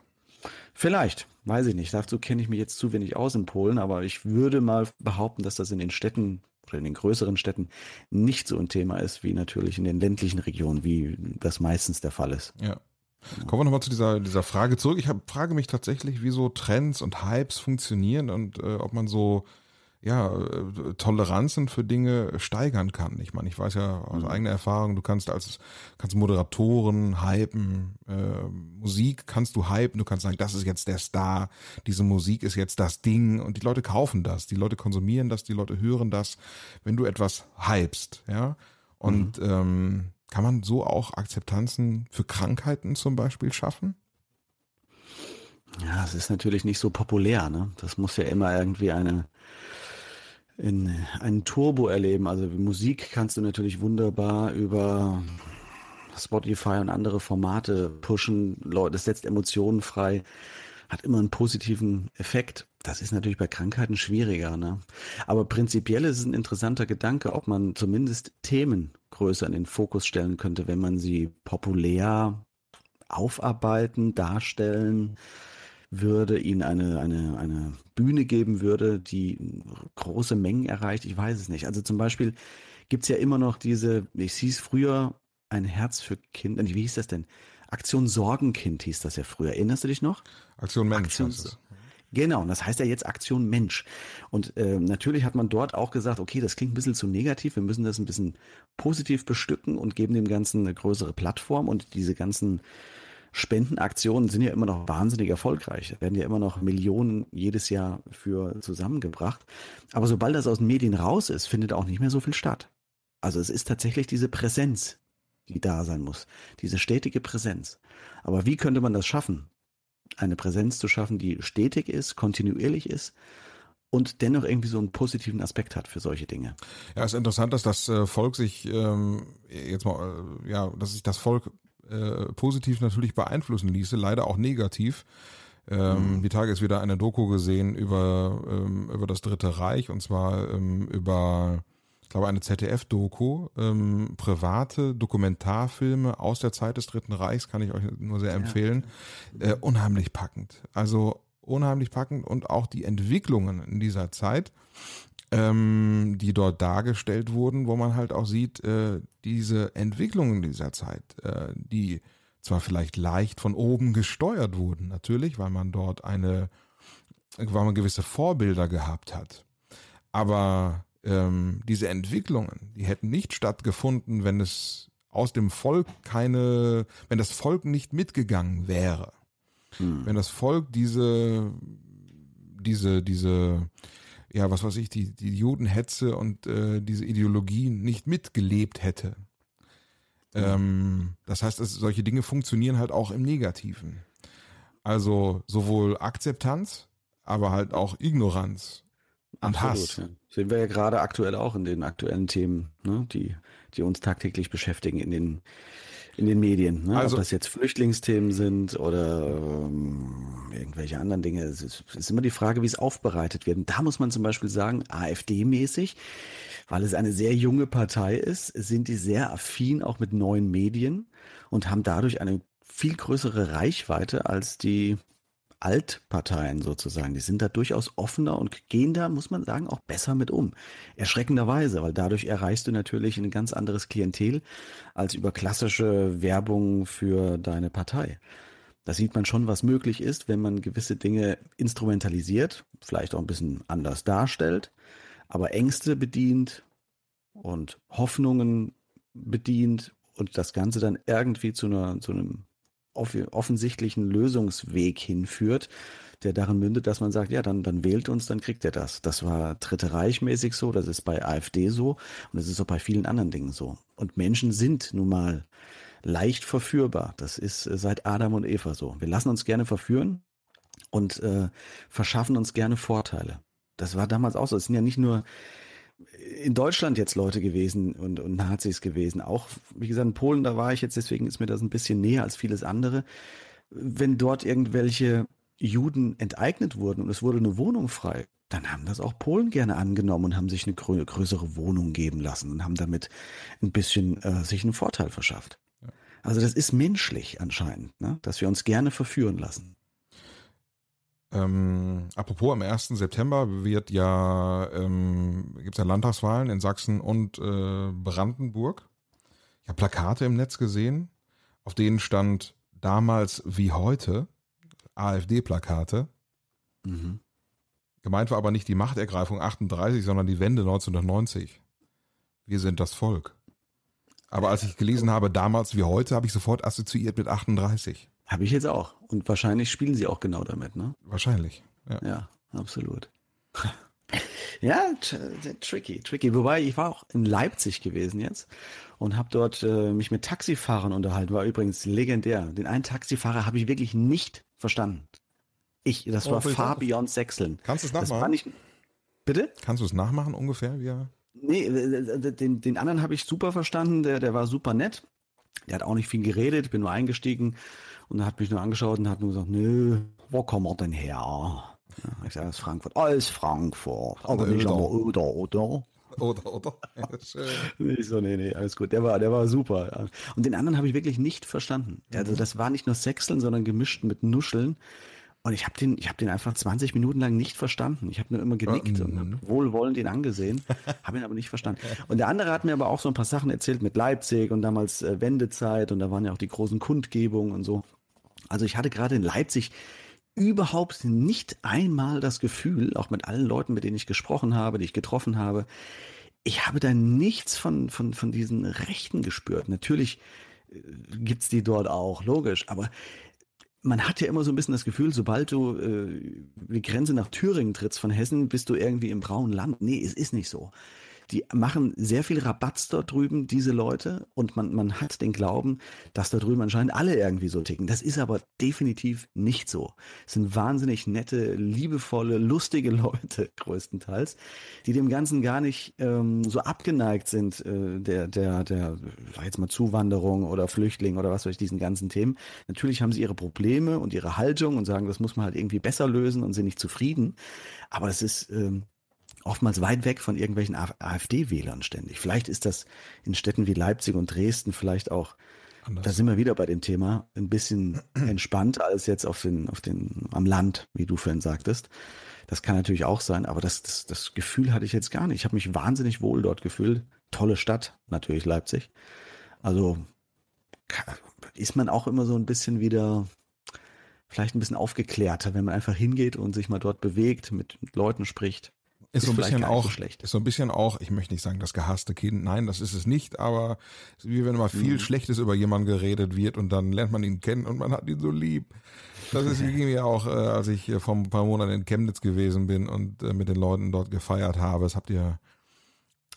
Vielleicht, weiß ich nicht. Dazu kenne ich mich jetzt zu wenig aus in Polen, aber ich würde mal behaupten, dass das in den Städten oder in den größeren Städten nicht so ein Thema ist wie natürlich in den ländlichen Regionen, wie das meistens der Fall ist. Ja. Kommen wir nochmal zu dieser, dieser Frage zurück. Ich hab, frage mich tatsächlich, wie so Trends und Hypes funktionieren und äh, ob man so ja, äh, Toleranzen für Dinge steigern kann. Ich meine, ich weiß ja aus mhm. eigener Erfahrung, du kannst als kannst Moderatoren hypen, äh, Musik kannst du hypen, du kannst sagen, das ist jetzt der Star, diese Musik ist jetzt das Ding und die Leute kaufen das, die Leute konsumieren das, die Leute hören das, wenn du etwas hypst, ja. Und mhm. ähm, kann man so auch Akzeptanzen für Krankheiten zum Beispiel schaffen? Ja, es ist natürlich nicht so populär, ne? Das muss ja immer irgendwie eine in einen Turbo erleben. Also Musik kannst du natürlich wunderbar über Spotify und andere Formate pushen. Leute, das setzt Emotionen frei, hat immer einen positiven Effekt. Das ist natürlich bei Krankheiten schwieriger. Ne? Aber prinzipiell ist es ein interessanter Gedanke, ob man zumindest Themen größer in den Fokus stellen könnte, wenn man sie populär aufarbeiten, darstellen, würde, ihnen eine, eine, eine Bühne geben würde, die große Mengen erreicht. Ich weiß es nicht. Also zum Beispiel gibt es ja immer noch diese, ich hieß früher ein Herz für Kinder, wie hieß das denn? Aktion Sorgenkind hieß das ja früher. Erinnerst du dich noch? Aktion Mensch. Aktion, Genau, und das heißt ja jetzt Aktion Mensch. Und äh, natürlich hat man dort auch gesagt, okay, das klingt ein bisschen zu negativ, wir müssen das ein bisschen positiv bestücken und geben dem Ganzen eine größere Plattform und diese ganzen Spendenaktionen sind ja immer noch wahnsinnig erfolgreich. Da werden ja immer noch Millionen jedes Jahr für zusammengebracht. Aber sobald das aus den Medien raus ist, findet auch nicht mehr so viel statt. Also es ist tatsächlich diese Präsenz, die da sein muss. Diese stetige Präsenz. Aber wie könnte man das schaffen? Eine Präsenz zu schaffen, die stetig ist, kontinuierlich ist und dennoch irgendwie so einen positiven Aspekt hat für solche Dinge. Ja, es ist interessant, dass das äh, Volk sich ähm, jetzt mal, äh, ja, dass sich das Volk äh, positiv natürlich beeinflussen ließe, leider auch negativ. Ähm, mhm. Die Tage ist wieder eine Doku gesehen über, ähm, über das Dritte Reich und zwar ähm, über, ich glaube, eine ZDF-Doku, ähm, private Dokumentarfilme aus der Zeit des Dritten Reichs, kann ich euch nur sehr empfehlen. Ja. Äh, unheimlich packend. Also unheimlich packend und auch die Entwicklungen in dieser Zeit, ähm, die dort dargestellt wurden, wo man halt auch sieht, äh, diese Entwicklungen dieser Zeit, äh, die zwar vielleicht leicht von oben gesteuert wurden, natürlich, weil man dort eine, weil man gewisse Vorbilder gehabt hat. Aber ähm, diese Entwicklungen, die hätten nicht stattgefunden, wenn es aus dem Volk keine, wenn das Volk nicht mitgegangen wäre. Hm. Wenn das Volk diese, diese, diese, ja, was weiß ich, die, die Judenhetze und äh, diese Ideologien nicht mitgelebt hätte. Ähm, das heißt, es, solche Dinge funktionieren halt auch im Negativen. Also sowohl Akzeptanz, aber halt auch Ignoranz und Absolut, Hass. Ja. Sehen wir ja gerade aktuell auch in den aktuellen Themen, ne, die, die uns tagtäglich beschäftigen in den, in den Medien. Ne? Also, Ob das jetzt Flüchtlingsthemen sind oder ähm, irgendwelche anderen Dinge. Es ist, es ist immer die Frage, wie es aufbereitet wird. Und da muss man zum Beispiel sagen, AfD-mäßig weil es eine sehr junge Partei ist, sind die sehr affin auch mit neuen Medien und haben dadurch eine viel größere Reichweite als die Altparteien sozusagen. Die sind da durchaus offener und gehen da, muss man sagen, auch besser mit um. Erschreckenderweise, weil dadurch erreichst du natürlich ein ganz anderes Klientel als über klassische Werbung für deine Partei. Da sieht man schon, was möglich ist, wenn man gewisse Dinge instrumentalisiert, vielleicht auch ein bisschen anders darstellt aber Ängste bedient und Hoffnungen bedient und das Ganze dann irgendwie zu, einer, zu einem offensichtlichen Lösungsweg hinführt, der darin mündet, dass man sagt, ja, dann, dann wählt uns, dann kriegt er das. Das war Dritte Reich mäßig so, das ist bei AfD so und das ist auch bei vielen anderen Dingen so. Und Menschen sind nun mal leicht verführbar. Das ist äh, seit Adam und Eva so. Wir lassen uns gerne verführen und äh, verschaffen uns gerne Vorteile. Das war damals auch so. Es sind ja nicht nur in Deutschland jetzt Leute gewesen und, und Nazis gewesen. Auch, wie gesagt, in Polen, da war ich jetzt, deswegen ist mir das ein bisschen näher als vieles andere. Wenn dort irgendwelche Juden enteignet wurden und es wurde eine Wohnung frei, dann haben das auch Polen gerne angenommen und haben sich eine grö größere Wohnung geben lassen und haben damit ein bisschen äh, sich einen Vorteil verschafft. Ja. Also das ist menschlich anscheinend, ne? dass wir uns gerne verführen lassen. Ähm, apropos, am 1. September wird ja, ähm, gibt es ja Landtagswahlen in Sachsen und äh, Brandenburg. Ich habe Plakate im Netz gesehen, auf denen stand damals wie heute AfD-Plakate. Mhm. Gemeint war aber nicht die Machtergreifung 38, sondern die Wende 1990. Wir sind das Volk. Aber als ich gelesen habe, damals wie heute, habe ich sofort assoziiert mit 38. Habe ich jetzt auch. Und wahrscheinlich spielen sie auch genau damit, ne? Wahrscheinlich. Ja, ja absolut. ja, tricky, tricky. Wobei ich war auch in Leipzig gewesen jetzt und habe dort äh, mich mit Taxifahrern unterhalten. War übrigens legendär. Den einen Taxifahrer habe ich wirklich nicht verstanden. Ich, das oh, war Fabian Sechseln. Kannst du es nachmachen? Nicht, bitte? Kannst du es nachmachen ungefähr? Wie er Nee, äh, äh, den, den anderen habe ich super verstanden. Der, der war super nett. Der hat auch nicht viel geredet, bin nur eingestiegen und er hat mich nur angeschaut und hat nur gesagt, nö, wo kommen wir denn her? Ja, ich sage, aus Frankfurt. Alles Frankfurt. Aber nicht aber oder, oder? Oder, oder? Ja, schön. ich so, nee, nee, alles gut. Der war, der war super. Und den anderen habe ich wirklich nicht verstanden. Also das war nicht nur Sechseln, sondern gemischt mit Nuscheln. Und ich habe den, ich habe den einfach 20 Minuten lang nicht verstanden. Ich habe nur immer genickt ja, und hab wohlwollend ihn angesehen, habe ihn aber nicht verstanden. Und der andere hat mir aber auch so ein paar Sachen erzählt mit Leipzig und damals äh, Wendezeit und da waren ja auch die großen Kundgebungen und so. Also ich hatte gerade in Leipzig überhaupt nicht einmal das Gefühl, auch mit allen Leuten, mit denen ich gesprochen habe, die ich getroffen habe, ich habe da nichts von, von, von diesen Rechten gespürt. Natürlich äh, gibt's die dort auch, logisch, aber man hat ja immer so ein bisschen das Gefühl, sobald du äh, die Grenze nach Thüringen trittst von Hessen, bist du irgendwie im braunen Land. Nee, es ist nicht so die machen sehr viel Rabatz dort drüben, diese Leute, und man, man hat den Glauben, dass da drüben anscheinend alle irgendwie so ticken. Das ist aber definitiv nicht so. Es sind wahnsinnig nette, liebevolle, lustige Leute größtenteils, die dem Ganzen gar nicht ähm, so abgeneigt sind, äh, der, der, der, sag jetzt mal Zuwanderung oder Flüchtling oder was weiß ich, diesen ganzen Themen. Natürlich haben sie ihre Probleme und ihre Haltung und sagen, das muss man halt irgendwie besser lösen und sind nicht zufrieden. Aber es ist ähm, oftmals weit weg von irgendwelchen AfD-Wählern ständig. Vielleicht ist das in Städten wie Leipzig und Dresden vielleicht auch, Anders. da sind wir wieder bei dem Thema, ein bisschen entspannter als jetzt auf den, auf den, am Land, wie du vorhin sagtest. Das kann natürlich auch sein, aber das, das, das Gefühl hatte ich jetzt gar nicht. Ich habe mich wahnsinnig wohl dort gefühlt. Tolle Stadt, natürlich Leipzig. Also ist man auch immer so ein bisschen wieder vielleicht ein bisschen aufgeklärter, wenn man einfach hingeht und sich mal dort bewegt, mit, mit Leuten spricht. Ist, ist so ein bisschen auch, so ist so ein bisschen auch, ich möchte nicht sagen, das gehasste Kind, nein, das ist es nicht, aber wie wenn immer viel mhm. Schlechtes über jemanden geredet wird und dann lernt man ihn kennen und man hat ihn so lieb. Das ist wie mir auch, äh, als ich vor ein paar Monaten in Chemnitz gewesen bin und äh, mit den Leuten dort gefeiert habe. Das habt ihr,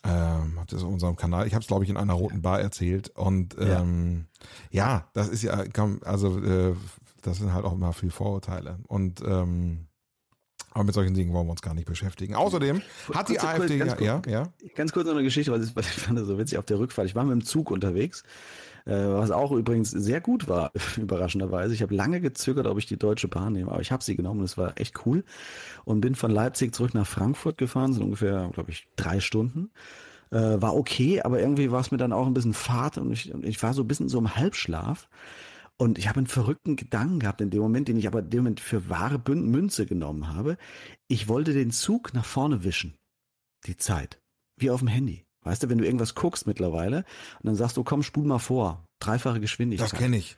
ähm, habt ihr auf unserem Kanal, ich habe es glaube ich in einer roten Bar erzählt und ähm, ja. ja, das ist ja, also äh, das sind halt auch immer viel Vorurteile. Und ähm, aber mit solchen Dingen wollen wir uns gar nicht beschäftigen. Außerdem hat die kurz, AfD ganz ja, kurz, ja, ja. Ganz kurz noch eine Geschichte, was ich, was ich fand so witzig auf der Rückfahrt. Ich war mit dem Zug unterwegs, äh, was auch übrigens sehr gut war, überraschenderweise. Ich habe lange gezögert, ob ich die Deutsche Bahn nehme, aber ich habe sie genommen. Das war echt cool und bin von Leipzig zurück nach Frankfurt gefahren, sind ungefähr, glaube ich, drei Stunden. Äh, war okay, aber irgendwie war es mir dann auch ein bisschen Fahrt und ich, ich war so ein bisschen so im Halbschlaf. Und ich habe einen verrückten Gedanken gehabt in dem Moment, den ich aber in dem Moment für wahre Münze genommen habe. Ich wollte den Zug nach vorne wischen. Die Zeit. Wie auf dem Handy. Weißt du, wenn du irgendwas guckst mittlerweile und dann sagst du, komm, spul mal vor. Dreifache Geschwindigkeit. Das kenne ich.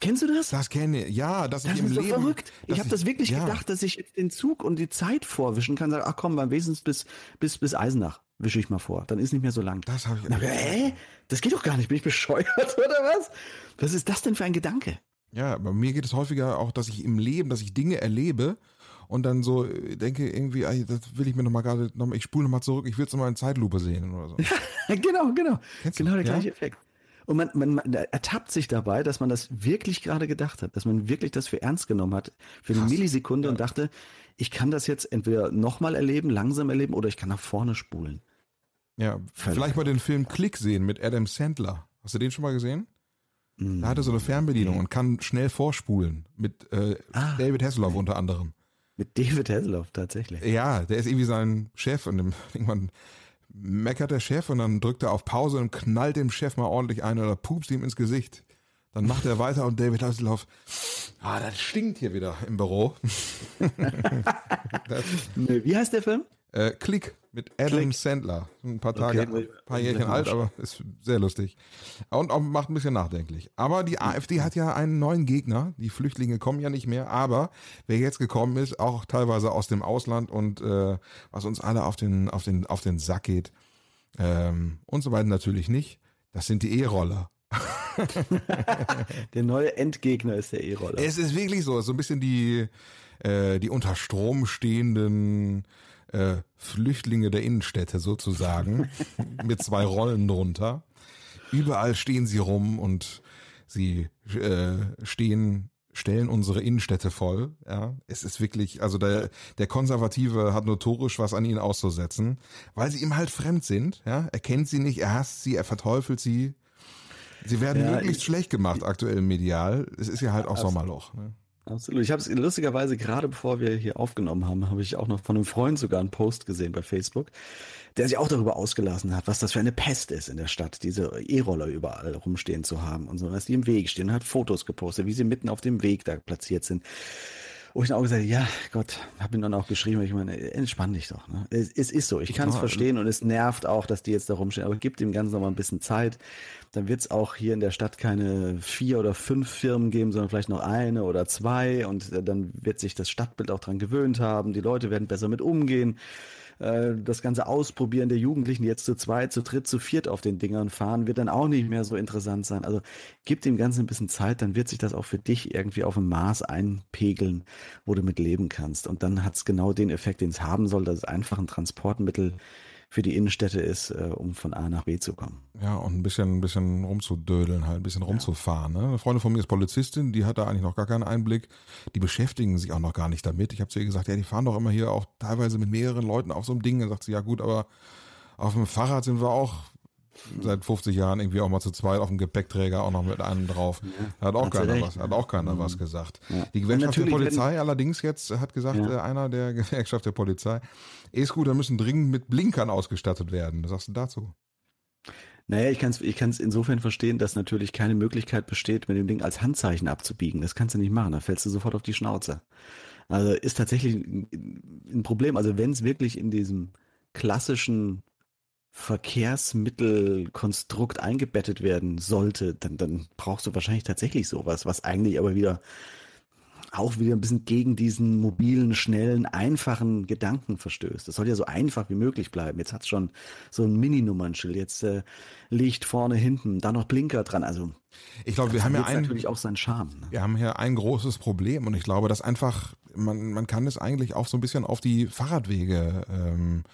Kennst du das? Das kenne ich. Ja, das, das ich im ist so Leben. verrückt. Ich habe das wirklich ja. gedacht, dass ich den Zug und die Zeit vorwischen kann. Sagen, ach komm, beim Wesens bis bis bis Eisenach wische ich mal vor. Dann ist nicht mehr so lang. Das habe ich. Na, hä? Das geht doch gar nicht. Bin ich bescheuert oder was? Was ist das denn für ein Gedanke? Ja, bei mir geht es häufiger auch, dass ich im Leben, dass ich Dinge erlebe und dann so äh, denke irgendwie, ey, das will ich mir noch mal gerade, noch mal, ich spule noch mal zurück, ich will es noch mal in Zeitlupe sehen oder so. genau, genau. Kennst genau du? der gleiche ja? Effekt. Und man, man, man ertappt sich dabei, dass man das wirklich gerade gedacht hat, dass man wirklich das für ernst genommen hat, für eine Krass. Millisekunde ja. und dachte, ich kann das jetzt entweder nochmal erleben, langsam erleben oder ich kann nach vorne spulen. Ja, Völlig. vielleicht mal den Film Klick sehen mit Adam Sandler. Hast du den schon mal gesehen? Mm. Da hat er so eine Fernbedienung und kann schnell vorspulen. Mit äh, ah. David Hasselhoff unter anderem. Mit David Hasselhoff tatsächlich. Ja, der ist irgendwie sein Chef und irgendwann meckert der Chef und dann drückt er auf Pause und knallt dem Chef mal ordentlich ein oder pupst ihm ins Gesicht. Dann macht er weiter und David Hasselhoff, ah, das stinkt hier wieder im Büro. Wie heißt der Film? Äh, Klick mit Adam Klick. Sandler. Ein paar Tage, okay. ein paar Jährchen alt, aber ist sehr lustig. Und auch macht ein bisschen nachdenklich. Aber die AfD hat ja einen neuen Gegner. Die Flüchtlinge kommen ja nicht mehr. Aber wer jetzt gekommen ist, auch teilweise aus dem Ausland und äh, was uns alle auf den, auf den, auf den Sack geht, ähm, und so weiter natürlich nicht, das sind die E-Roller. der neue Endgegner ist der E-Roller. Es ist wirklich so, so ein bisschen die, äh, die unter Strom stehenden äh, Flüchtlinge der Innenstädte sozusagen, mit zwei Rollen drunter. Überall stehen sie rum und sie äh, stehen stellen unsere Innenstädte voll. Ja, es ist wirklich, also der der Konservative hat notorisch was an ihnen auszusetzen, weil sie ihm halt fremd sind. Ja, er kennt sie nicht, er hasst sie, er verteufelt sie. Sie werden ja, möglichst ich, schlecht gemacht aktuell medial. Es ist ja halt auch Sommerloch. Ne? Absolut. Ich habe es lustigerweise gerade bevor wir hier aufgenommen haben, habe ich auch noch von einem Freund sogar einen Post gesehen bei Facebook, der sich auch darüber ausgelassen hat, was das für eine Pest ist in der Stadt, diese E-Roller überall rumstehen zu haben und so, dass die im Weg stehen. Und hat Fotos gepostet, wie sie mitten auf dem Weg da platziert sind. Wo ich dann auch gesagt habe, ja Gott, habe ihm dann auch geschrieben, ich meine, entspann dich doch. Ne? Es, es ist so, ich kann es verstehen und es nervt auch, dass die jetzt da rumstehen, aber gib dem Ganzen noch mal ein bisschen Zeit. Dann wird es auch hier in der Stadt keine vier oder fünf Firmen geben, sondern vielleicht noch eine oder zwei und dann wird sich das Stadtbild auch dran gewöhnt haben. Die Leute werden besser mit umgehen. Äh, das ganze Ausprobieren der Jugendlichen jetzt zu zweit, zu dritt, zu viert auf den Dingern fahren, wird dann auch nicht mehr so interessant sein. Also gib dem Ganzen ein bisschen Zeit, dann wird sich das auch für dich irgendwie auf ein Maß einpegeln, wo du mit leben kannst. Und dann hat es genau den Effekt, den es haben soll, dass es einfach ein Transportmittel für die Innenstädte ist, äh, um von A nach B zu kommen. Ja, und ein bisschen, ein bisschen rumzudödeln, halt, ein bisschen rumzufahren. Ne? Eine Freundin von mir ist Polizistin, die hat da eigentlich noch gar keinen Einblick. Die beschäftigen sich auch noch gar nicht damit. Ich habe zu ihr gesagt, ja, die fahren doch immer hier auch teilweise mit mehreren Leuten auf so einem Ding. Dann sagt sie, ja gut, aber auf dem Fahrrad sind wir auch seit 50 Jahren irgendwie auch mal zu zweit auf dem Gepäckträger auch noch mit einem drauf. Ja, hat auch keiner recht. was, hat auch keiner mhm. was gesagt. Ja. Die Gewerkschaft der Polizei allerdings jetzt hat gesagt, ja. äh, einer der Gewerkschaft der Polizei, E-Scooter müssen dringend mit Blinkern ausgestattet werden. Was sagst du dazu? Naja, ich kann es ich kann's insofern verstehen, dass natürlich keine Möglichkeit besteht, mit dem Ding als Handzeichen abzubiegen. Das kannst du nicht machen, da fällst du sofort auf die Schnauze. Also ist tatsächlich ein Problem. Also wenn es wirklich in diesem klassischen Verkehrsmittelkonstrukt eingebettet werden sollte, dann, dann brauchst du wahrscheinlich tatsächlich sowas, was eigentlich aber wieder auch wieder ein bisschen gegen diesen mobilen, schnellen, einfachen Gedanken verstößt. Das soll ja so einfach wie möglich bleiben. Jetzt hat es schon so ein Mini-Nummernschild, jetzt äh, Licht vorne, hinten, da noch Blinker dran. Also ich glaube, wir haben ja ein, natürlich auch seinen Charme. Ne? Wir haben hier ein großes Problem und ich glaube, dass einfach man man kann es eigentlich auch so ein bisschen auf die Fahrradwege ähm,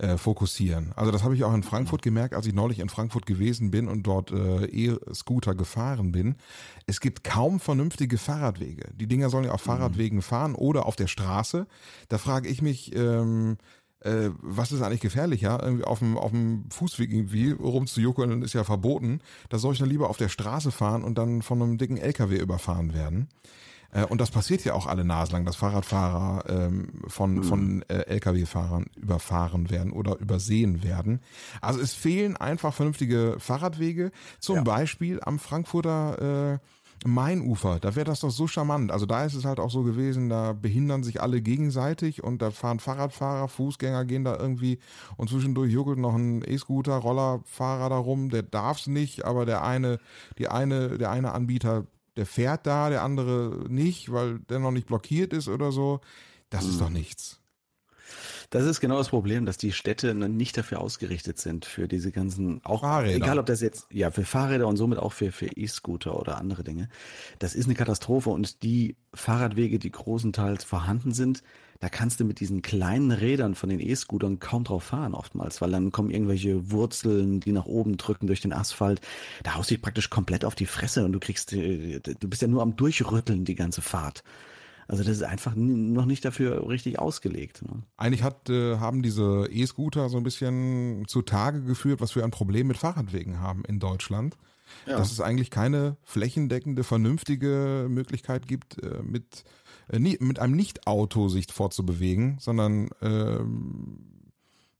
äh, fokussieren. Also das habe ich auch in Frankfurt gemerkt, als ich neulich in Frankfurt gewesen bin und dort äh, E-Scooter gefahren bin. Es gibt kaum vernünftige Fahrradwege. Die Dinger sollen ja auf mhm. Fahrradwegen fahren oder auf der Straße. Da frage ich mich, ähm, äh, was ist eigentlich gefährlicher? Irgendwie auf dem, auf dem Fußweg irgendwie rumzujuckeln ist ja verboten. Da soll ich dann lieber auf der Straße fahren und dann von einem dicken LKW überfahren werden. Äh, und das passiert ja auch alle Nase lang, dass Fahrradfahrer ähm, von, mhm. von äh, Lkw-Fahrern überfahren werden oder übersehen werden. Also es fehlen einfach vernünftige Fahrradwege, zum ja. Beispiel am Frankfurter äh, Mainufer, da wäre das doch so charmant. Also da ist es halt auch so gewesen, da behindern sich alle gegenseitig und da fahren Fahrradfahrer, Fußgänger gehen da irgendwie und zwischendurch juckelt noch ein E-Scooter, Rollerfahrer da rum, der darf's nicht, aber der eine, die eine, der eine Anbieter der fährt da, der andere nicht, weil der noch nicht blockiert ist oder so. Das ist hm. doch nichts. Das ist genau das Problem, dass die Städte nicht dafür ausgerichtet sind, für diese ganzen, auch Fahrräder. egal ob das jetzt, ja, für Fahrräder und somit auch für, für E-Scooter oder andere Dinge. Das ist eine Katastrophe und die Fahrradwege, die großenteils vorhanden sind, da kannst du mit diesen kleinen Rädern von den E-Scootern kaum drauf fahren oftmals, weil dann kommen irgendwelche Wurzeln, die nach oben drücken durch den Asphalt. Da haust du dich praktisch komplett auf die Fresse und du kriegst, äh, du bist ja nur am Durchrütteln die ganze Fahrt. Also das ist einfach noch nicht dafür richtig ausgelegt. Ne? Eigentlich hat, äh, haben diese E-Scooter so ein bisschen zutage geführt, was wir ein Problem mit Fahrradwegen haben in Deutschland. Ja. Dass es eigentlich keine flächendeckende, vernünftige Möglichkeit gibt, äh, mit äh, mit einem Nicht-Auto sich fortzubewegen, sondern ähm,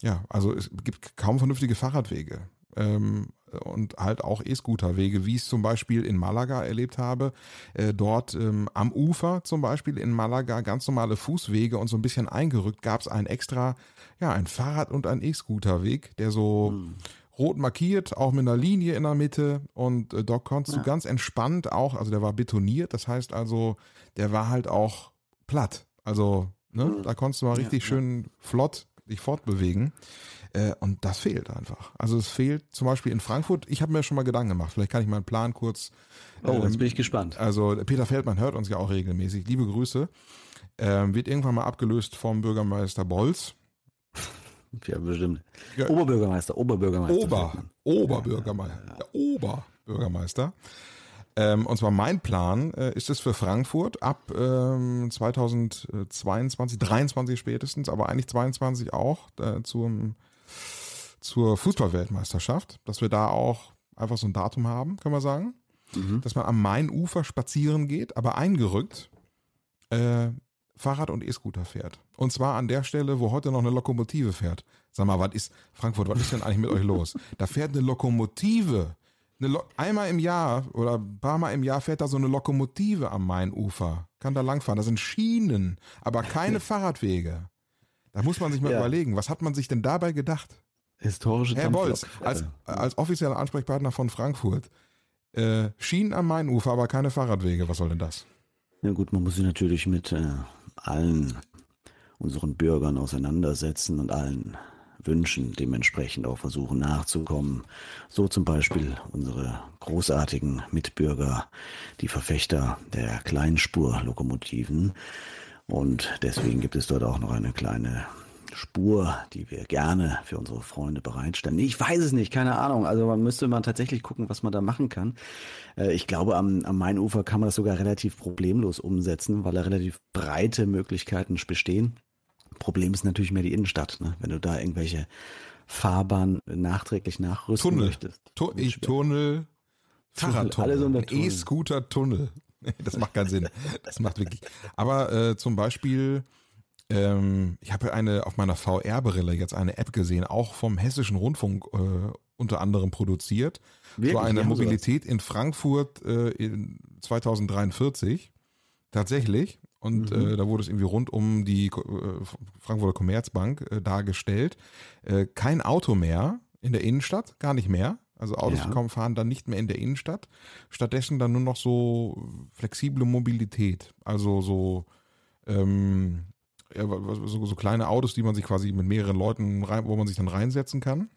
ja, also es gibt kaum vernünftige Fahrradwege. Ähm, und halt auch E-Scooter-Wege, wie ich es zum Beispiel in Malaga erlebt habe. Äh, dort ähm, am Ufer zum Beispiel in Malaga ganz normale Fußwege und so ein bisschen eingerückt gab es ein extra, ja, ein Fahrrad- und ein E-Scooter-Weg, der so hm. rot markiert, auch mit einer Linie in der Mitte und äh, dort konntest ja. du ganz entspannt auch, also der war betoniert, das heißt also, der war halt auch platt. Also, ne, mhm. da konntest du mal richtig ja, schön ja. flott dich fortbewegen. Äh, und das fehlt einfach. Also es fehlt zum Beispiel in Frankfurt, ich habe mir schon mal Gedanken gemacht, vielleicht kann ich meinen Plan kurz. Oh, ähm, jetzt bin ich gespannt. Also Peter Feldmann hört uns ja auch regelmäßig. Liebe Grüße. Ähm, wird irgendwann mal abgelöst vom Bürgermeister Bolz. Ja, bestimmt. Ja. Oberbürgermeister, Oberbürgermeister. Ober, Oberbürgermeister. Ja, ja, Oberbürgermeister. Ähm, und zwar mein Plan äh, ist es für Frankfurt ab ähm, 2022, 23 spätestens, aber eigentlich 22 auch äh, zum, zur Fußballweltmeisterschaft, dass wir da auch einfach so ein Datum haben, können wir sagen. Mhm. Dass man am Mainufer spazieren geht, aber eingerückt äh, Fahrrad und E-Scooter fährt. Und zwar an der Stelle, wo heute noch eine Lokomotive fährt. Sag mal, was ist, Frankfurt, was ist denn eigentlich mit euch los? Da fährt eine Lokomotive einmal im Jahr oder ein paar Mal im Jahr fährt da so eine Lokomotive am Mainufer. Kann da langfahren. Das sind Schienen, aber keine Fahrradwege. Da muss man sich mal ja. überlegen, was hat man sich denn dabei gedacht? Historische Herr Bolz, als, als offizieller Ansprechpartner von Frankfurt. Äh, Schienen am Mainufer, aber keine Fahrradwege. Was soll denn das? Ja gut, man muss sich natürlich mit äh, allen unseren Bürgern auseinandersetzen und allen Wünschen dementsprechend auch versuchen nachzukommen. So zum Beispiel unsere großartigen Mitbürger, die Verfechter der Kleinspurlokomotiven. Und deswegen gibt es dort auch noch eine kleine Spur, die wir gerne für unsere Freunde bereitstellen. Ich weiß es nicht, keine Ahnung. Also man müsste man tatsächlich gucken, was man da machen kann. Äh, ich glaube, am, am Mainufer kann man das sogar relativ problemlos umsetzen, weil da relativ breite Möglichkeiten bestehen. Problem ist natürlich mehr die Innenstadt. Ne? Wenn du da irgendwelche Fahrbahn nachträglich nachrüsten Tunnel. möchtest. Tu ich Tunnel, Fahrradtunnel. E-Scooter-Tunnel. Das macht keinen Sinn. Das macht wirklich. Aber äh, zum Beispiel, ähm, ich habe eine auf meiner VR-Brille jetzt eine App gesehen, auch vom Hessischen Rundfunk äh, unter anderem produziert. Wirklich? So eine Die haben sowas? Mobilität in Frankfurt äh, in 2043. Tatsächlich. Und Mhm. äh, da wurde es irgendwie rund um die äh, Frankfurter Commerzbank äh, dargestellt. Äh, kein Auto mehr in der Innenstadt, gar nicht mehr. Also Autos Ja. kommen, fahren dann nicht mehr in der Innenstadt. Stattdessen dann nur noch so flexible Mobilität. Also so, ähm, ja, so, so kleine Autos, die man sich quasi mit mehreren Leuten rein, wo man sich dann reinsetzen kann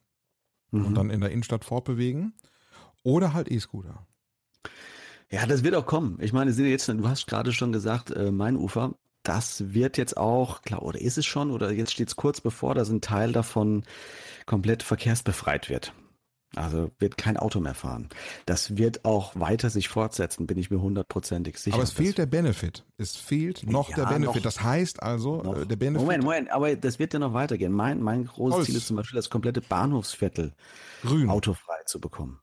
und Mhm. dann in der Innenstadt fortbewegen. Oder halt E-Scooter. Ja, das wird auch kommen. Ich meine, sind jetzt, du hast gerade schon gesagt, äh, mein Ufer, das wird jetzt auch, klar, oder ist es schon, oder jetzt steht es kurz bevor, dass ein Teil davon komplett verkehrsbefreit wird. Also wird kein Auto mehr fahren. Das wird auch weiter sich fortsetzen, bin ich mir hundertprozentig sicher. Aber es fehlt der Benefit. Es fehlt noch Ja, der Benefit. noch- das heißt also, noch. äh, der Benefit Moment, Moment, aber das wird ja noch weitergehen. Mein, mein großes Holz. Ziel ist zum Beispiel, das komplette Bahnhofsviertel grün. autofrei zu bekommen.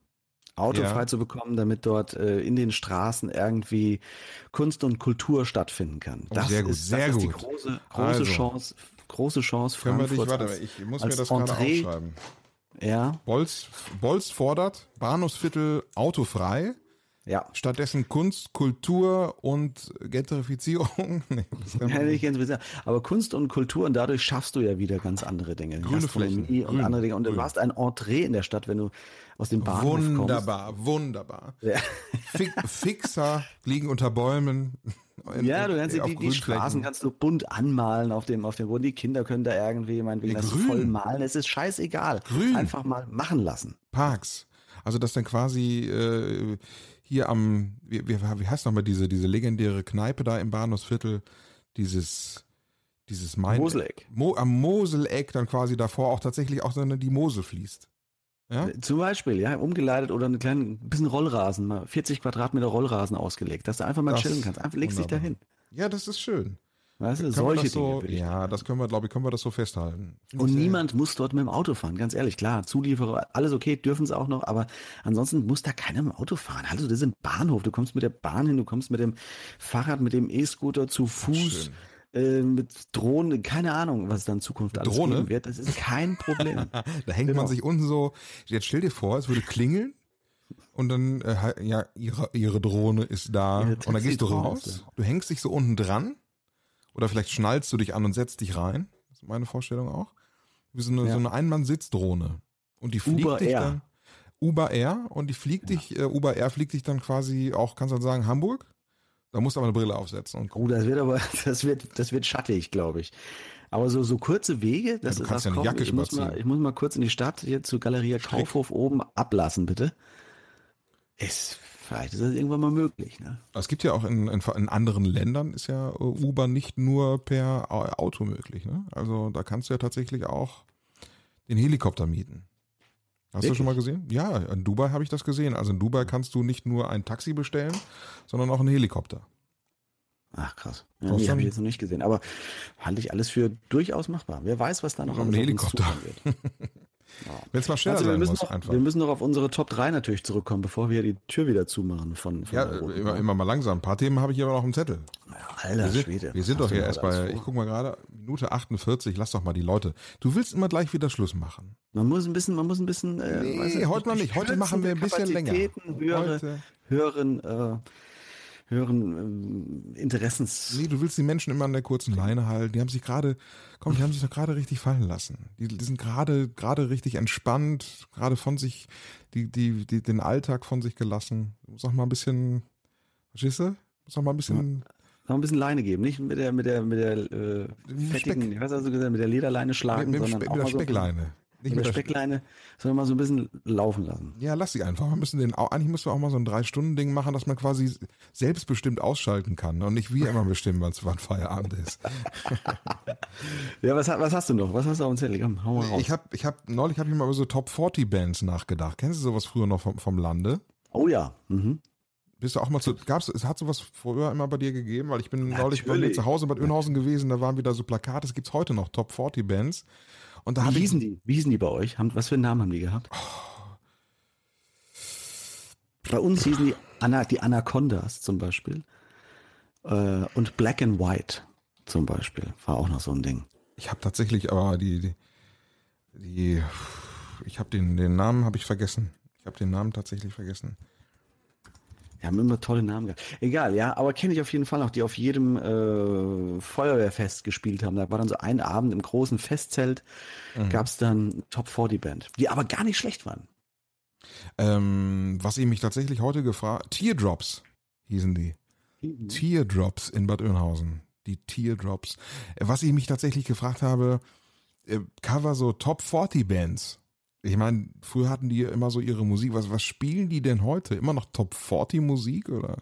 Autofrei Ja. zu bekommen, damit dort äh, in den Straßen irgendwie Kunst und Kultur stattfinden kann. Oh, Das sehr gut, ist, sehr das ist die gut. große, große Also. Chance, große Chance wir dich, Frankfurt warte, als- ich muss mir das gerade Entree- aufschreiben. Ja, Bolz, Bolz fordert Bahnhofsviertel autofrei. Ja. Stattdessen Kunst, Kultur und Gentrifizierung. Nee, Ja, nicht. Aber Kunst und Kultur und dadurch schaffst du ja wieder ganz andere Dinge. Grüne Flächen, und grün, andere Dinge. Und grün. du hast ein Entree in der Stadt, wenn du aus dem Bahnhof kommst. Wunderbar, wunderbar. Ja. Fi Fixer liegen unter Bäumen. In- Ja, du kannst die, die. Straßen kannst du bunt anmalen auf dem, auf dem Boden. Die Kinder können da irgendwie meinetwegen Ja, das grün. voll malen. Es ist scheißegal. Grün. Einfach mal machen lassen. Parks. Also das dann quasi äh, hier am, wie, wie, heißt nochmal diese, diese legendäre Kneipe da im Bahnhofsviertel, dieses, dieses Main Moseleck. Mo, am Moseleck dann quasi davor auch tatsächlich auch dann die Mosel fließt. Ja? Zum Beispiel, ja, umgeleitet oder einen kleinen, bisschen Rollrasen, mal 40 Quadratmeter Rollrasen ausgelegt, dass du einfach mal Das- chillen kannst. Einfach legst dich wunderbar. dahin. Ja, das ist schön. Weißt du, solche das so, Dinge. ja, das können wir, glaube ich, können wir das so festhalten. Und niemand muss dort mit dem Auto fahren, ganz ehrlich. Klar, Zulieferer, alles okay, dürfen es auch noch, aber ansonsten muss da keiner mit dem Auto fahren. Also, das ist ein Bahnhof. Du kommst mit der Bahn hin, du kommst mit dem Fahrrad, mit dem E-Scooter zu Fuß, äh, mit Drohnen, keine Ahnung, was es dann in Zukunft alles Drohne? geben wird. Das ist kein Problem. Da hängt Genau. man sich unten so, jetzt stell dir vor, es würde klingeln und dann, äh, ja, ihre, ihre Drohne ist da Ihre und dann gehst du raus, du hängst dich so unten dran oder vielleicht schnallst du dich an und setzt dich rein, das ist meine Vorstellung auch, wie so eine, Ja. so eine Einmann-Sitzdrohne. Und die fliegt Uber dich Air. dann, Uber Air. Und die fliegt dich, äh, Uber Air fliegt dich dann quasi auch, kannst du dann sagen, Hamburg, da musst du aber eine Brille aufsetzen und Oh, das wird aber, das wird, das wird schattig, glaube ich. Aber so, so kurze Wege, das du ist kannst was ja eine Jacke ich muss, mal, ich muss mal kurz in die Stadt, hier zu Galeria Kaufhof oben ablassen, bitte. Ist, vielleicht ist das irgendwann mal möglich, ne? Es gibt ja auch in, in, in anderen Ländern ist ja äh, Uber nicht nur per Au- Auto möglich. Ne? Also da kannst du ja tatsächlich auch den Helikopter mieten. Hast du Wirklich? schon mal gesehen? Ja, in Dubai habe ich das gesehen. Also in Dubai kannst du nicht nur ein Taxi bestellen, sondern auch einen Helikopter. Ach krass. Ja, nee, du habe ich jetzt noch nicht gesehen. Aber halte ich alles für durchaus machbar. Wer weiß, was da noch uns Helikopter. wird. Wenn es mal schneller Also, sein muss, noch, einfach. wir müssen noch auf unsere Top 3 natürlich zurückkommen, bevor wir die Tür wieder zumachen von, von Ja, immer, immer mal langsam. Ein paar Themen habe ich hier aber noch im Zettel. Alter Wir sind, Schwede. wir sind doch hier erst bei, ich vor? guck mal gerade, Minute 48, lass doch mal die Leute. Du willst immer gleich wieder Schluss machen. Man muss ein bisschen, man muss ein bisschen. Äh, Nee, heute noch nicht. Heute machen wir ein bisschen länger. Höhere, Heute- höheren, äh, höheren ähm, Interessens. Nee, du willst die Menschen immer an der kurzen Leine halten. Die haben sich gerade, komm, die haben sich doch gerade richtig fallen lassen. Die, die sind gerade, gerade richtig entspannt, gerade von sich, die, die, die, den Alltag von sich gelassen. Auch mal ein bisschen, verstehst du? Auch mal ein bisschen, Noch ein bisschen Leine geben, nicht mit der, mit der, mit der äh, Mit fettigen, Speck. was hast du gesagt, mit der Lederleine mit, schlagen, mit, dem sondern Speck, auch mit der Speckleine. Nicht Mit der Speckleine sondern mal so ein bisschen laufen lassen. Ja, lass sie einfach. Wir müssen den eigentlich müssen wir auch mal so ein Drei-Stunden-Ding machen, dass man quasi selbstbestimmt ausschalten kann und nicht wir immer bestimmen, wann Feierabend ist. Ja, was, was hast du noch? Was hast du auf dem Zettel? Komm, hau mal raus. Ich habe, ich hab, neulich habe ich mal über so Top 40 Bands nachgedacht. Kennst du sowas früher noch vom, vom Lande? oh ja. Mhm. Bist du auch mal zu, gab's, es hat sowas früher immer bei dir gegeben, weil ich bin neulich bei mir Natürlich. zu Hause in Bad Oeynhausen gewesen, da waren wieder so Plakate, es gibt's heute noch, Top 40 Bands. Und da Wie hießen die? Wie hießen die bei euch? Haben, was für einen Namen haben die gehabt? Bei uns hießen die, Ana, die Anacondas zum Beispiel. Äh, und Black and White zum Beispiel war auch noch so ein Ding. ich habe tatsächlich, aber die, die, die ich habe den, den Namen habe ich vergessen. Ich habe den Namen tatsächlich vergessen. Die haben immer tolle Namen gehabt. Egal, ja, aber kenne ich auf jeden Fall noch, die auf jedem äh, Feuerwehrfest gespielt haben. Da war dann so ein Abend im großen Festzelt, gab's dann Top 40 Band, die aber gar nicht schlecht waren. Ähm, was ich mich tatsächlich heute gefragt, Teardrops hießen die. Teardrops in Bad Oeynhausen. Die Teardrops. Äh, Was ich mich tatsächlich gefragt habe, äh, Cover so Top 40 Bands. Ich meine, früher hatten die immer so ihre Musik. Was, was spielen die denn heute? Immer noch Top 40 Musik oder?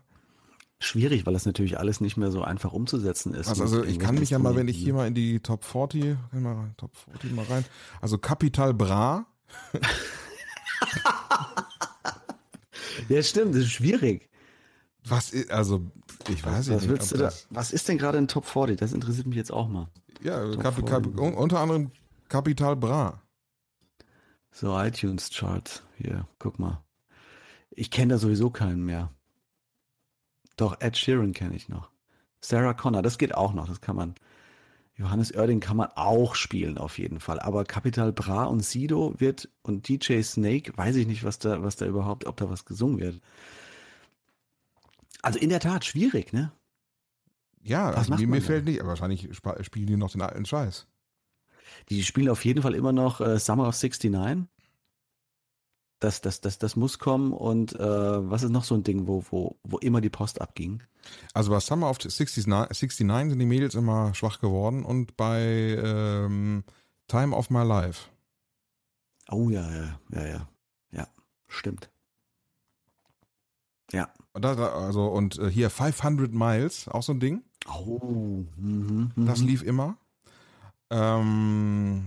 Schwierig, weil das natürlich alles nicht mehr so einfach umzusetzen ist. Also, also ich kann mich ja mal, wenn ich hier mal in die Top 40, kann mal rein, Top 40 mal rein. Also Capital Bra, Ja, stimmt, das ist schwierig. was ist, also ich weiß Was, nicht. willst ob du da, was ist denn gerade in Top 40? Das interessiert mich jetzt auch mal. Ja, Top Kap, 40. Kap, un- unter anderem Capital Bra. So, iTunes Charts. Hier, guck mal. Ich kenne da sowieso keinen mehr. Doch, Ed Sheeran kenne ich noch. Sarah Connor, das geht auch noch, das kann man. Johannes Oerding kann man auch spielen, auf jeden Fall. Aber Capital Bra und Sido wird und DJ Snake, weiß ich nicht, was da, was da überhaupt, ob da was gesungen wird. Also in der Tat schwierig, ne? Ja, also mir, mir fällt nicht, aber wahrscheinlich spielen die noch den alten Scheiß. Die spielen auf jeden Fall immer noch äh, Summer of 69. Das, das, das, das muss kommen. Und äh, was ist noch so ein Ding, wo, wo, wo immer die Post abging? Also bei Summer of 69, 69 sind die Mädels immer schwach geworden und bei ähm, Time of My Life. Oh ja, ja, ja, ja. Ja, stimmt. Ja. Also und äh, hier 500 Miles, auch so ein Ding. Oh, mhm, mhm. Das lief immer. Ähm,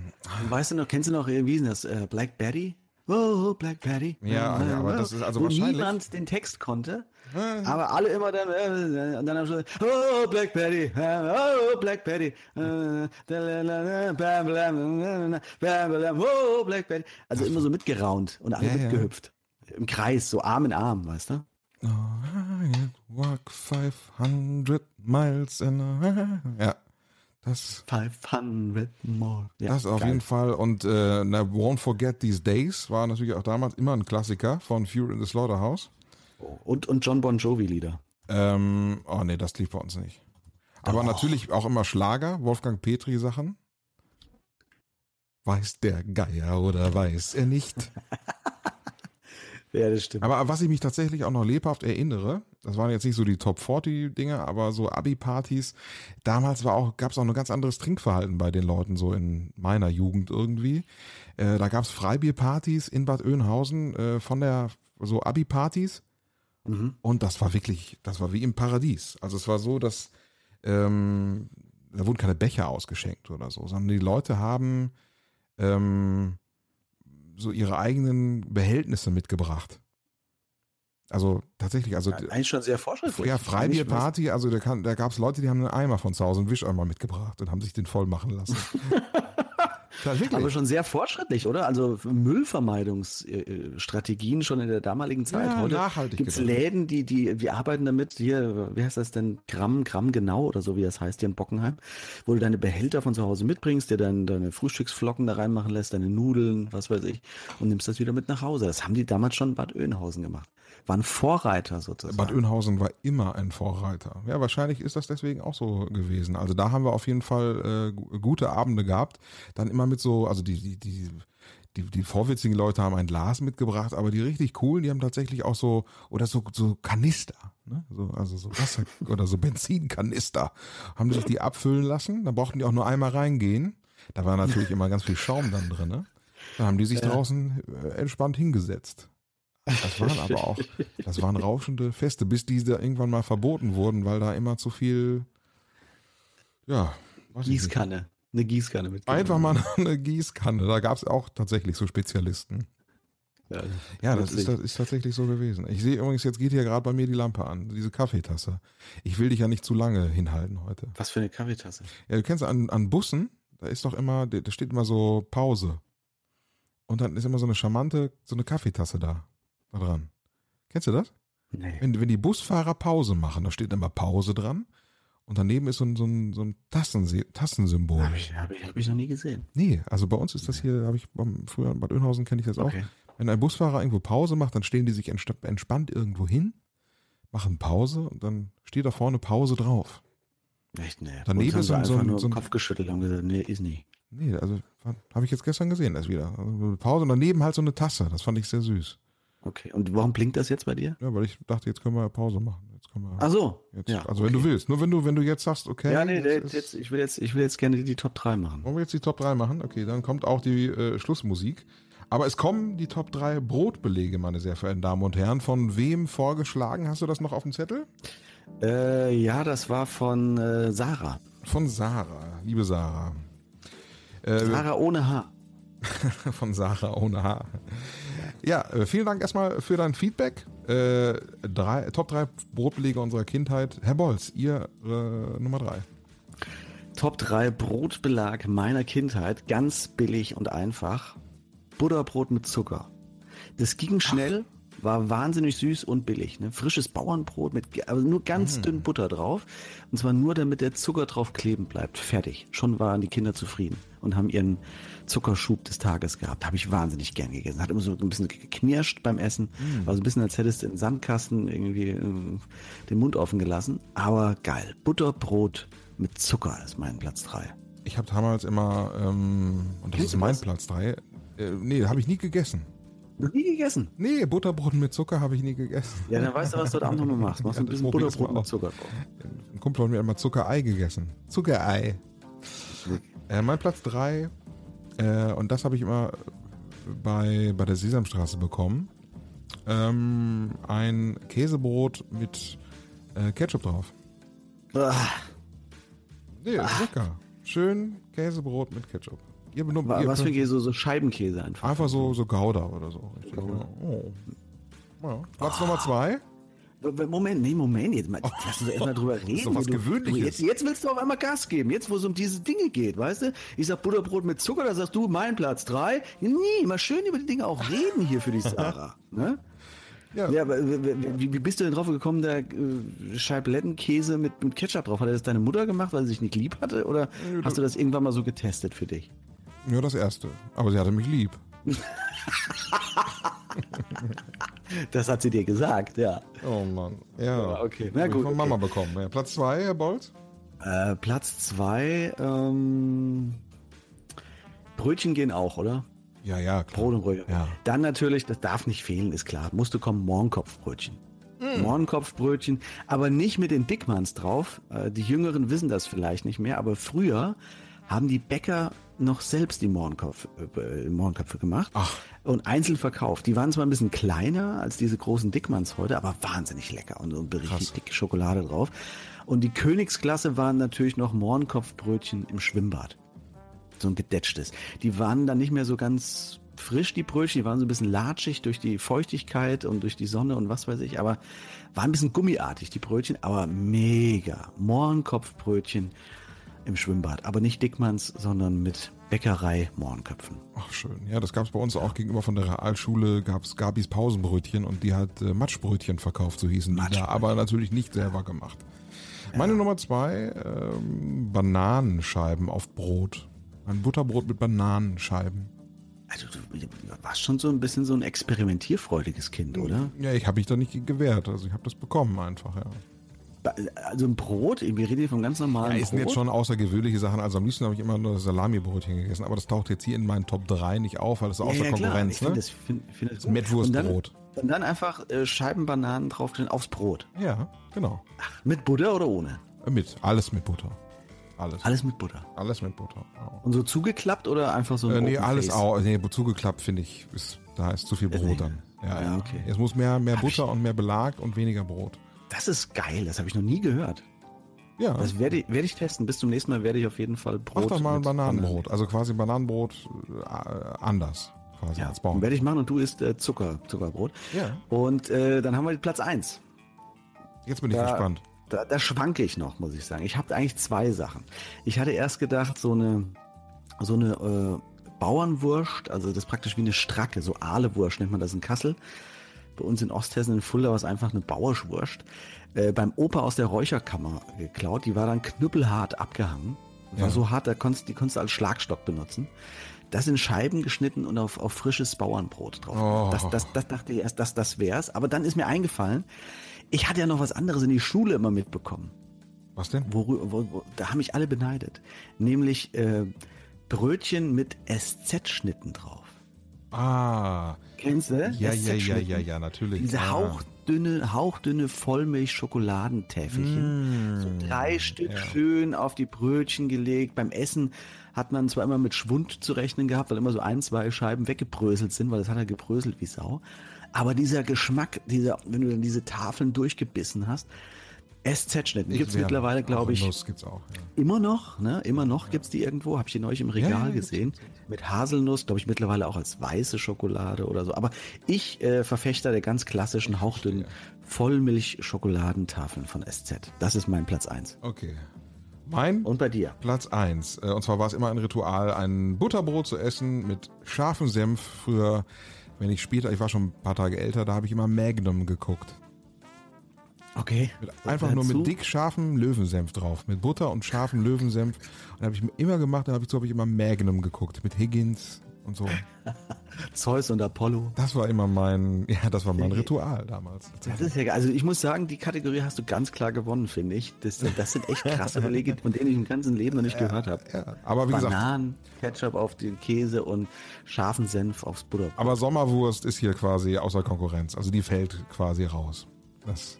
Weißt du noch, kennst du noch, äh, wie ist denn das? Äh, Black Betty? Oh, Black Betty. Ja, ja, aber das ist also Wo wahrscheinlich- niemand den Text konnte, äh, aber alle immer dann, äh, und dann am Schluss, oh, Black Betty, äh, oh, Black Betty, äh, bam, bam, bam, oh, Black Betty. Also immer so mitgeraunt und alle Ja, ja. mitgehüpft. Im Kreis, so Arm in Arm, weißt du? oh, I walk 500 miles in a, ja, das 500 more. Ja, Das auf geil. jeden Fall. Und äh, na, Won't Forget These Days war natürlich auch damals immer ein Klassiker von Fury in the Slaughterhouse. Und, und John Bon Jovi Lieder. Ähm, oh nee, das lief bei uns nicht. Aber natürlich auch immer Schlager, Wolfgang Petri Sachen. Weiß der Geier oder weiß er nicht? Ja, das stimmt. Aber was ich mich tatsächlich auch noch lebhaft erinnere, das waren jetzt nicht so die Top 40 Dinge, aber so Abi-Partys. Damals war auch, gab es auch ein ganz anderes Trinkverhalten bei den Leuten, so in meiner Jugend irgendwie. Äh, da gab es Freibierpartys in Bad Oeynhausen äh, von der, so Abi-Partys. Mhm. Und das war wirklich, das war wie im Paradies. Also es war so, dass ähm, da wurden keine Becher ausgeschenkt oder so, sondern die Leute haben ähm, so ihre eigenen Behältnisse mitgebracht. Also tatsächlich, also Eigentlich schon sehr fortschrittlich. ja, Freibierparty, also da, kann, da gab es Leute, die haben einen Eimer von zu Hause, einen Wischeimer mitgebracht und haben sich den voll machen lassen. wirklich. Aber schon sehr fortschrittlich, oder? Also Müllvermeidungsstrategien schon in der damaligen Zeit. Ja, Heute nachhaltig gibt es gedacht. Läden, die, die, wir arbeiten damit, hier, wie heißt das denn, Gramm, Gramm genau oder so, wie das heißt hier in Bockenheim, wo du deine Behälter von zu Hause mitbringst, dir dann deine Frühstücksflocken da reinmachen lässt, deine Nudeln, was weiß ich, und nimmst das wieder mit nach Hause. Das haben die damals schon in Bad Oeynhausen gemacht. Waren Vorreiter sozusagen. Bad Oeynhausen war immer ein Vorreiter. Ja, wahrscheinlich ist das deswegen auch so gewesen. Also da haben wir auf jeden Fall äh, gu- gute Abende gehabt. Dann immer mit so, also die, die, die, die, die vorwitzigen Leute haben ein Glas mitgebracht, aber die richtig coolen, die haben tatsächlich auch so, oder so, so Kanister, ne? so, also so Wasser oder so Benzinkanister, haben sich die abfüllen lassen. Da brauchten die auch nur einmal reingehen. Da war natürlich immer ganz viel Schaum dann drin. Ne? Da haben die sich draußen äh, entspannt hingesetzt. Das waren aber auch, das waren rauschende Feste, bis die da irgendwann mal verboten wurden, weil da immer zu viel, ja. Gießkanne. Eine Gießkanne mit. Einfach mal eine Gießkanne. Da gab es auch tatsächlich so Spezialisten. Ja, Ja, das ist, das ist tatsächlich so gewesen. Ich sehe übrigens, jetzt geht hier gerade bei mir die Lampe an, diese Kaffeetasse. Ich will dich ja nicht zu lange hinhalten heute. Was für eine Kaffeetasse. Ja, du kennst an, an Bussen, da ist doch immer, da da steht immer so Pause. Und dann ist immer so eine charmante, so eine Kaffeetasse da, da dran. Kennst du das? Nee. Wenn, wenn die Busfahrer Pause machen, da steht immer Pause dran. Und daneben ist so ein, so ein, so ein Tassense Tassensymbol. Habe ich, hab ich, hab ich noch nie gesehen. Nee, also bei uns ist das hier, habe ich früher in Bad Oeynhausen kenne ich das auch. Okay. Wenn ein Busfahrer irgendwo Pause macht, dann stehen die sich entspannt irgendwo hin, machen Pause und dann steht da vorne Pause drauf. Echt, nee. Daneben ist so ein- so ein- so ein- Kopf geschüttelt und gesagt, nee, ist nie. Nee, also habe ich jetzt gestern gesehen, das wieder. Also Pause und daneben halt so eine Tasse. Das fand ich sehr süß. Okay. Und warum blinkt das jetzt bei dir? Ja, weil ich dachte, jetzt können wir Pause machen. Jetzt können wir Ach so. jetzt, ja, also wenn du okay. willst. Nur wenn du, wenn du jetzt sagst, okay. Ja, nee, jetzt jetzt, ich, will jetzt, ich will jetzt gerne die, die Top 3 machen. Wollen wir jetzt die Top 3 machen? Okay, dann kommt auch die äh, Schlussmusik. Aber es kommen die Top 3 Brotbelege, meine sehr verehrten Damen und Herren. Von wem vorgeschlagen? Hast du das noch auf dem Zettel? Äh, ja, das war von äh, Sarah. Von Sarah, liebe Sarah. Äh, Sarah ohne Haar. von Sarah ohne Haar. Ja, äh, vielen Dank erstmal für dein Feedback. Äh, drei, Top 3 Brotbelege unserer Kindheit. Herr Bolz, ihr äh, Nummer 3. Top 3 Brotbelag meiner Kindheit. Ganz billig und einfach. Butterbrot mit Zucker. Das ging schnell, war wahnsinnig süß und billig. Ne? Frisches Bauernbrot mit aber nur ganz dünn Butter drauf. Und zwar nur, damit der Zucker drauf kleben bleibt. Fertig. Schon waren die Kinder zufrieden und haben ihren Zuckerschub des Tages gehabt. Habe ich wahnsinnig gern gegessen. Hat immer so ein bisschen geknirscht beim Essen. War so ein bisschen, als hättest du im Sandkasten irgendwie äh, den Mund offen gelassen. Aber geil. Butterbrot mit Zucker ist mein Platz 3. Ich habe damals immer, ähm, und das Kennst ist mein das? Platz 3, äh, nee, habe ich nie gegessen. Noch nie gegessen. Nee, Butterbrot mit Zucker habe ich nie gegessen. Ja, dann weißt du, was du heute Abend nochmal machst. Machst Ja, ein bisschen Butterbrot mit. Zucker drauf. Ein Kumpel hat mir immer Zuckerei gegessen. Zuckerei. Äh, mein Platz 3, äh, und das habe ich immer bei, bei der Sesamstraße bekommen, ähm, ein Käsebrot mit äh, Ketchup drauf. Ah, Nee, ist lecker. Schön Käsebrot mit Ketchup. Ihr benutzt, wa- ihr was für Käse? So Scheibenkäse einfach. Einfach so, so Gouda oder so. Richtig, ja. Oh. Ja. Platz Nummer zwei. W- Moment, nee, Moment, jetzt mal, lass uns erstmal drüber reden. Oh. doch was Du- Gewöhnliches. Du, jetzt, jetzt willst du auf einmal Gas geben, jetzt wo es um diese Dinge geht, weißt du? Ich sag Butterbrot mit Zucker, da sagst du, mein Platz drei. Nee, mal schön über die Dinge auch reden hier für die Sarah. ne? Ja. Ja, aber wie, wie bist du denn drauf gekommen, da äh, Scheiblettenkäse mit, mit Ketchup drauf? Hat das deine Mutter gemacht, weil sie sich nicht lieb hatte? Oder hast du das irgendwann mal so getestet für dich? Ja, das erste. Aber sie hatte mich lieb. Das hat sie dir gesagt, ja. Oh Mann. Ja. Okay. Na gut, Von okay. Mama bekommen. Ja, Platz zwei, Herr Bolz. Äh, Platz zwei, ähm, Brötchen gehen auch, oder? Ja, ja, klar. Brot und Brötchen. Ja. Dann natürlich, das darf nicht fehlen, ist klar. Musste kommen Mohrenkopfbrötchen. Hm. Mohrenkopfbrötchen, aber nicht mit den Dickmanns drauf. Äh, Die Jüngeren wissen das vielleicht nicht mehr, aber früher haben die Bäcker noch selbst die äh, Mohrenköpfe gemacht Ach. und einzeln verkauft. Die waren zwar ein bisschen kleiner als diese großen Dickmanns heute, aber wahnsinnig lecker und so richtig Krass. dicke Schokolade drauf. Und die Königsklasse waren natürlich noch Mohrenkopfbrötchen im Schwimmbad so ein gedetschtes. Die waren dann nicht mehr so ganz frisch, die Brötchen, die waren so ein bisschen latschig durch die Feuchtigkeit und durch die Sonne und was weiß ich, aber waren ein bisschen gummiartig, die Brötchen, aber mega. Mohrenkopfbrötchen im Schwimmbad, aber nicht Dickmanns, sondern mit Bäckerei Mohrenköpfen. Ach, schön. Ja, das gab es bei uns auch gegenüber von der Realschule, gab es Gabis Pausenbrötchen und die hat äh, Matschbrötchen verkauft, so hießen die da, aber natürlich nicht selber gemacht. Meine Nummer zwei, ähm, Bananenscheiben auf Brot. Ein Butterbrot mit Bananenscheiben. Also du, du warst schon so ein bisschen so ein experimentierfreudiges Kind, oder? Ja, ich habe mich da nicht gewehrt, also ich habe das bekommen einfach, ja. Also ein Brot, wir reden hier von ganz normalen Ja, es sind jetzt schon außergewöhnliche Sachen. Also am liebsten habe ich immer nur Salami-Brötchen gegessen, aber das taucht jetzt hier in meinen Top 3 nicht auf, weil das ist außer ja, ja, klar. Konkurrenz, Ich finde ne? das, find, das Mettwurstbrot. Und dann, und dann einfach äh, Scheiben Bananen draufstellen aufs Brot. Ja, genau. Mit Butter oder ohne? Mit, alles mit Butter. Alles. Alles mit Butter. Alles mit Butter. Ja. Und so zugeklappt oder einfach so ein Äh, nee, alles auch. Nee, zugeklappt finde ich, ist, da ist zu viel Brot nee. dann. Ja, Ja, ja. okay. Es muss mehr, mehr Hab ich- Butter und mehr Belag und weniger Brot. Das ist geil, das habe ich noch nie gehört. Ja. Das werde ich, werde ich testen. Bis zum nächsten Mal werde ich auf jeden Fall Brot. Mach doch mal ein Bananenbrot. Also quasi Bananenbrot äh, anders. Quasi Ja, als Baum. werde ich machen und du isst äh, Zucker, Zuckerbrot. Ja. Und äh, dann haben wir Platz 1. Jetzt bin ich Da- gespannt. Da, da schwanke ich noch, muss ich sagen. Ich habe eigentlich zwei Sachen. Ich hatte erst gedacht, so eine, so eine äh, Bauernwurst, also das ist praktisch wie eine Stracke, so Ahlewurst nennt man das in Kassel. Bei uns in Osthessen in Fulda war es einfach eine Bauerschwurst. Äh, beim Opa aus der Räucherkammer geklaut. Die war dann knüppelhart abgehangen. War Ja. so hart, da konntest, die konntest du als Schlagstock benutzen. Das in Scheiben geschnitten und auf, auf frisches Bauernbrot drauf. Oh. Das, das, das dachte ich erst, dass das wär's. Aber dann ist mir eingefallen, ich hatte ja noch was anderes in die Schule immer mitbekommen. Was denn? Wo, wo, wo, da haben mich alle beneidet. Nämlich äh, Brötchen mit SZ-Schnitten drauf. Ah. Kennst du? Ja, ja, ja, ja, ja, natürlich. Diese Ah. hauchdünne, hauchdünne Vollmilch-Schokoladentäfelchen. Mm. So drei Stück ja. schön auf die Brötchen gelegt. Beim Essen hat man zwar immer mit Schwund zu rechnen gehabt, weil immer so ein, zwei Scheiben weggebröselt sind, weil das hat er gebröselt wie Sau. Aber dieser Geschmack, dieser, wenn du dann diese Tafeln durchgebissen hast, SZ-Schnitten gibt's wär- mittlerweile, glaube ich, Nuss gibt's auch. Ja. immer noch, ne? Immer noch gibt's die irgendwo, habe ich die neulich im Regal Ja, ja, gesehen. Mit Haselnuss, glaube ich, mittlerweile auch als weiße Schokolade oder so. Aber ich äh, Verfechter der ganz klassischen hauchdünnen Vollmilch-Schokoladentafeln von SZ. Das ist mein Platz eins. Okay. Mein Und bei dir? Platz 1. Und zwar war es immer ein Ritual, ein Butterbrot zu essen mit scharfem Senf. Früher, wenn ich später, ich war schon ein paar Tage älter, da habe ich immer Magnum geguckt. Okay. Mit, einfach nur mit dick scharfem Löwensenf drauf. Mit Butter und scharfem Löwensenf. Und habe ich immer gemacht, da habe ich, so habe ich immer Magnum geguckt. Mit Higgins und so. Zeus und Apollo. Das war immer mein, ja, das war mein Ritual damals. Das ist ja, also ich muss sagen, die Kategorie hast du ganz klar gewonnen, finde ich. Das, das sind echt krasse Belege, von denen ich im ganzen Leben noch nicht gehört habe. Ja, aber wie gesagt, Bananen, Ketchup auf den Käse und scharfen Senf aufs Butter. aber Sommerwurst ist hier quasi außer Konkurrenz. Also die fällt quasi raus. Das,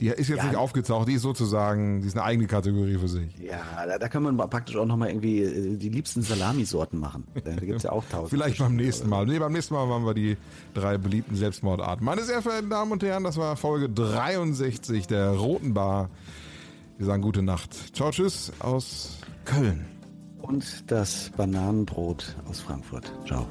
die ist jetzt Ja. nicht aufgetaucht, die ist sozusagen, die ist eine eigene Kategorie für sich. Ja, da, da kann man praktisch auch nochmal irgendwie äh, die liebsten Salamisorten machen. Da gibt's ja auch tausend. Vielleicht beim nächsten Mal. Nee, beim nächsten Mal machen wir die drei beliebten Selbstmordarten. Meine sehr verehrten Damen und Herren, das war Folge 63 der Roten Bar. Wir sagen gute Nacht. Ciao, tschüss aus Köln. Und das Bananenbrot aus Frankfurt. Ciao.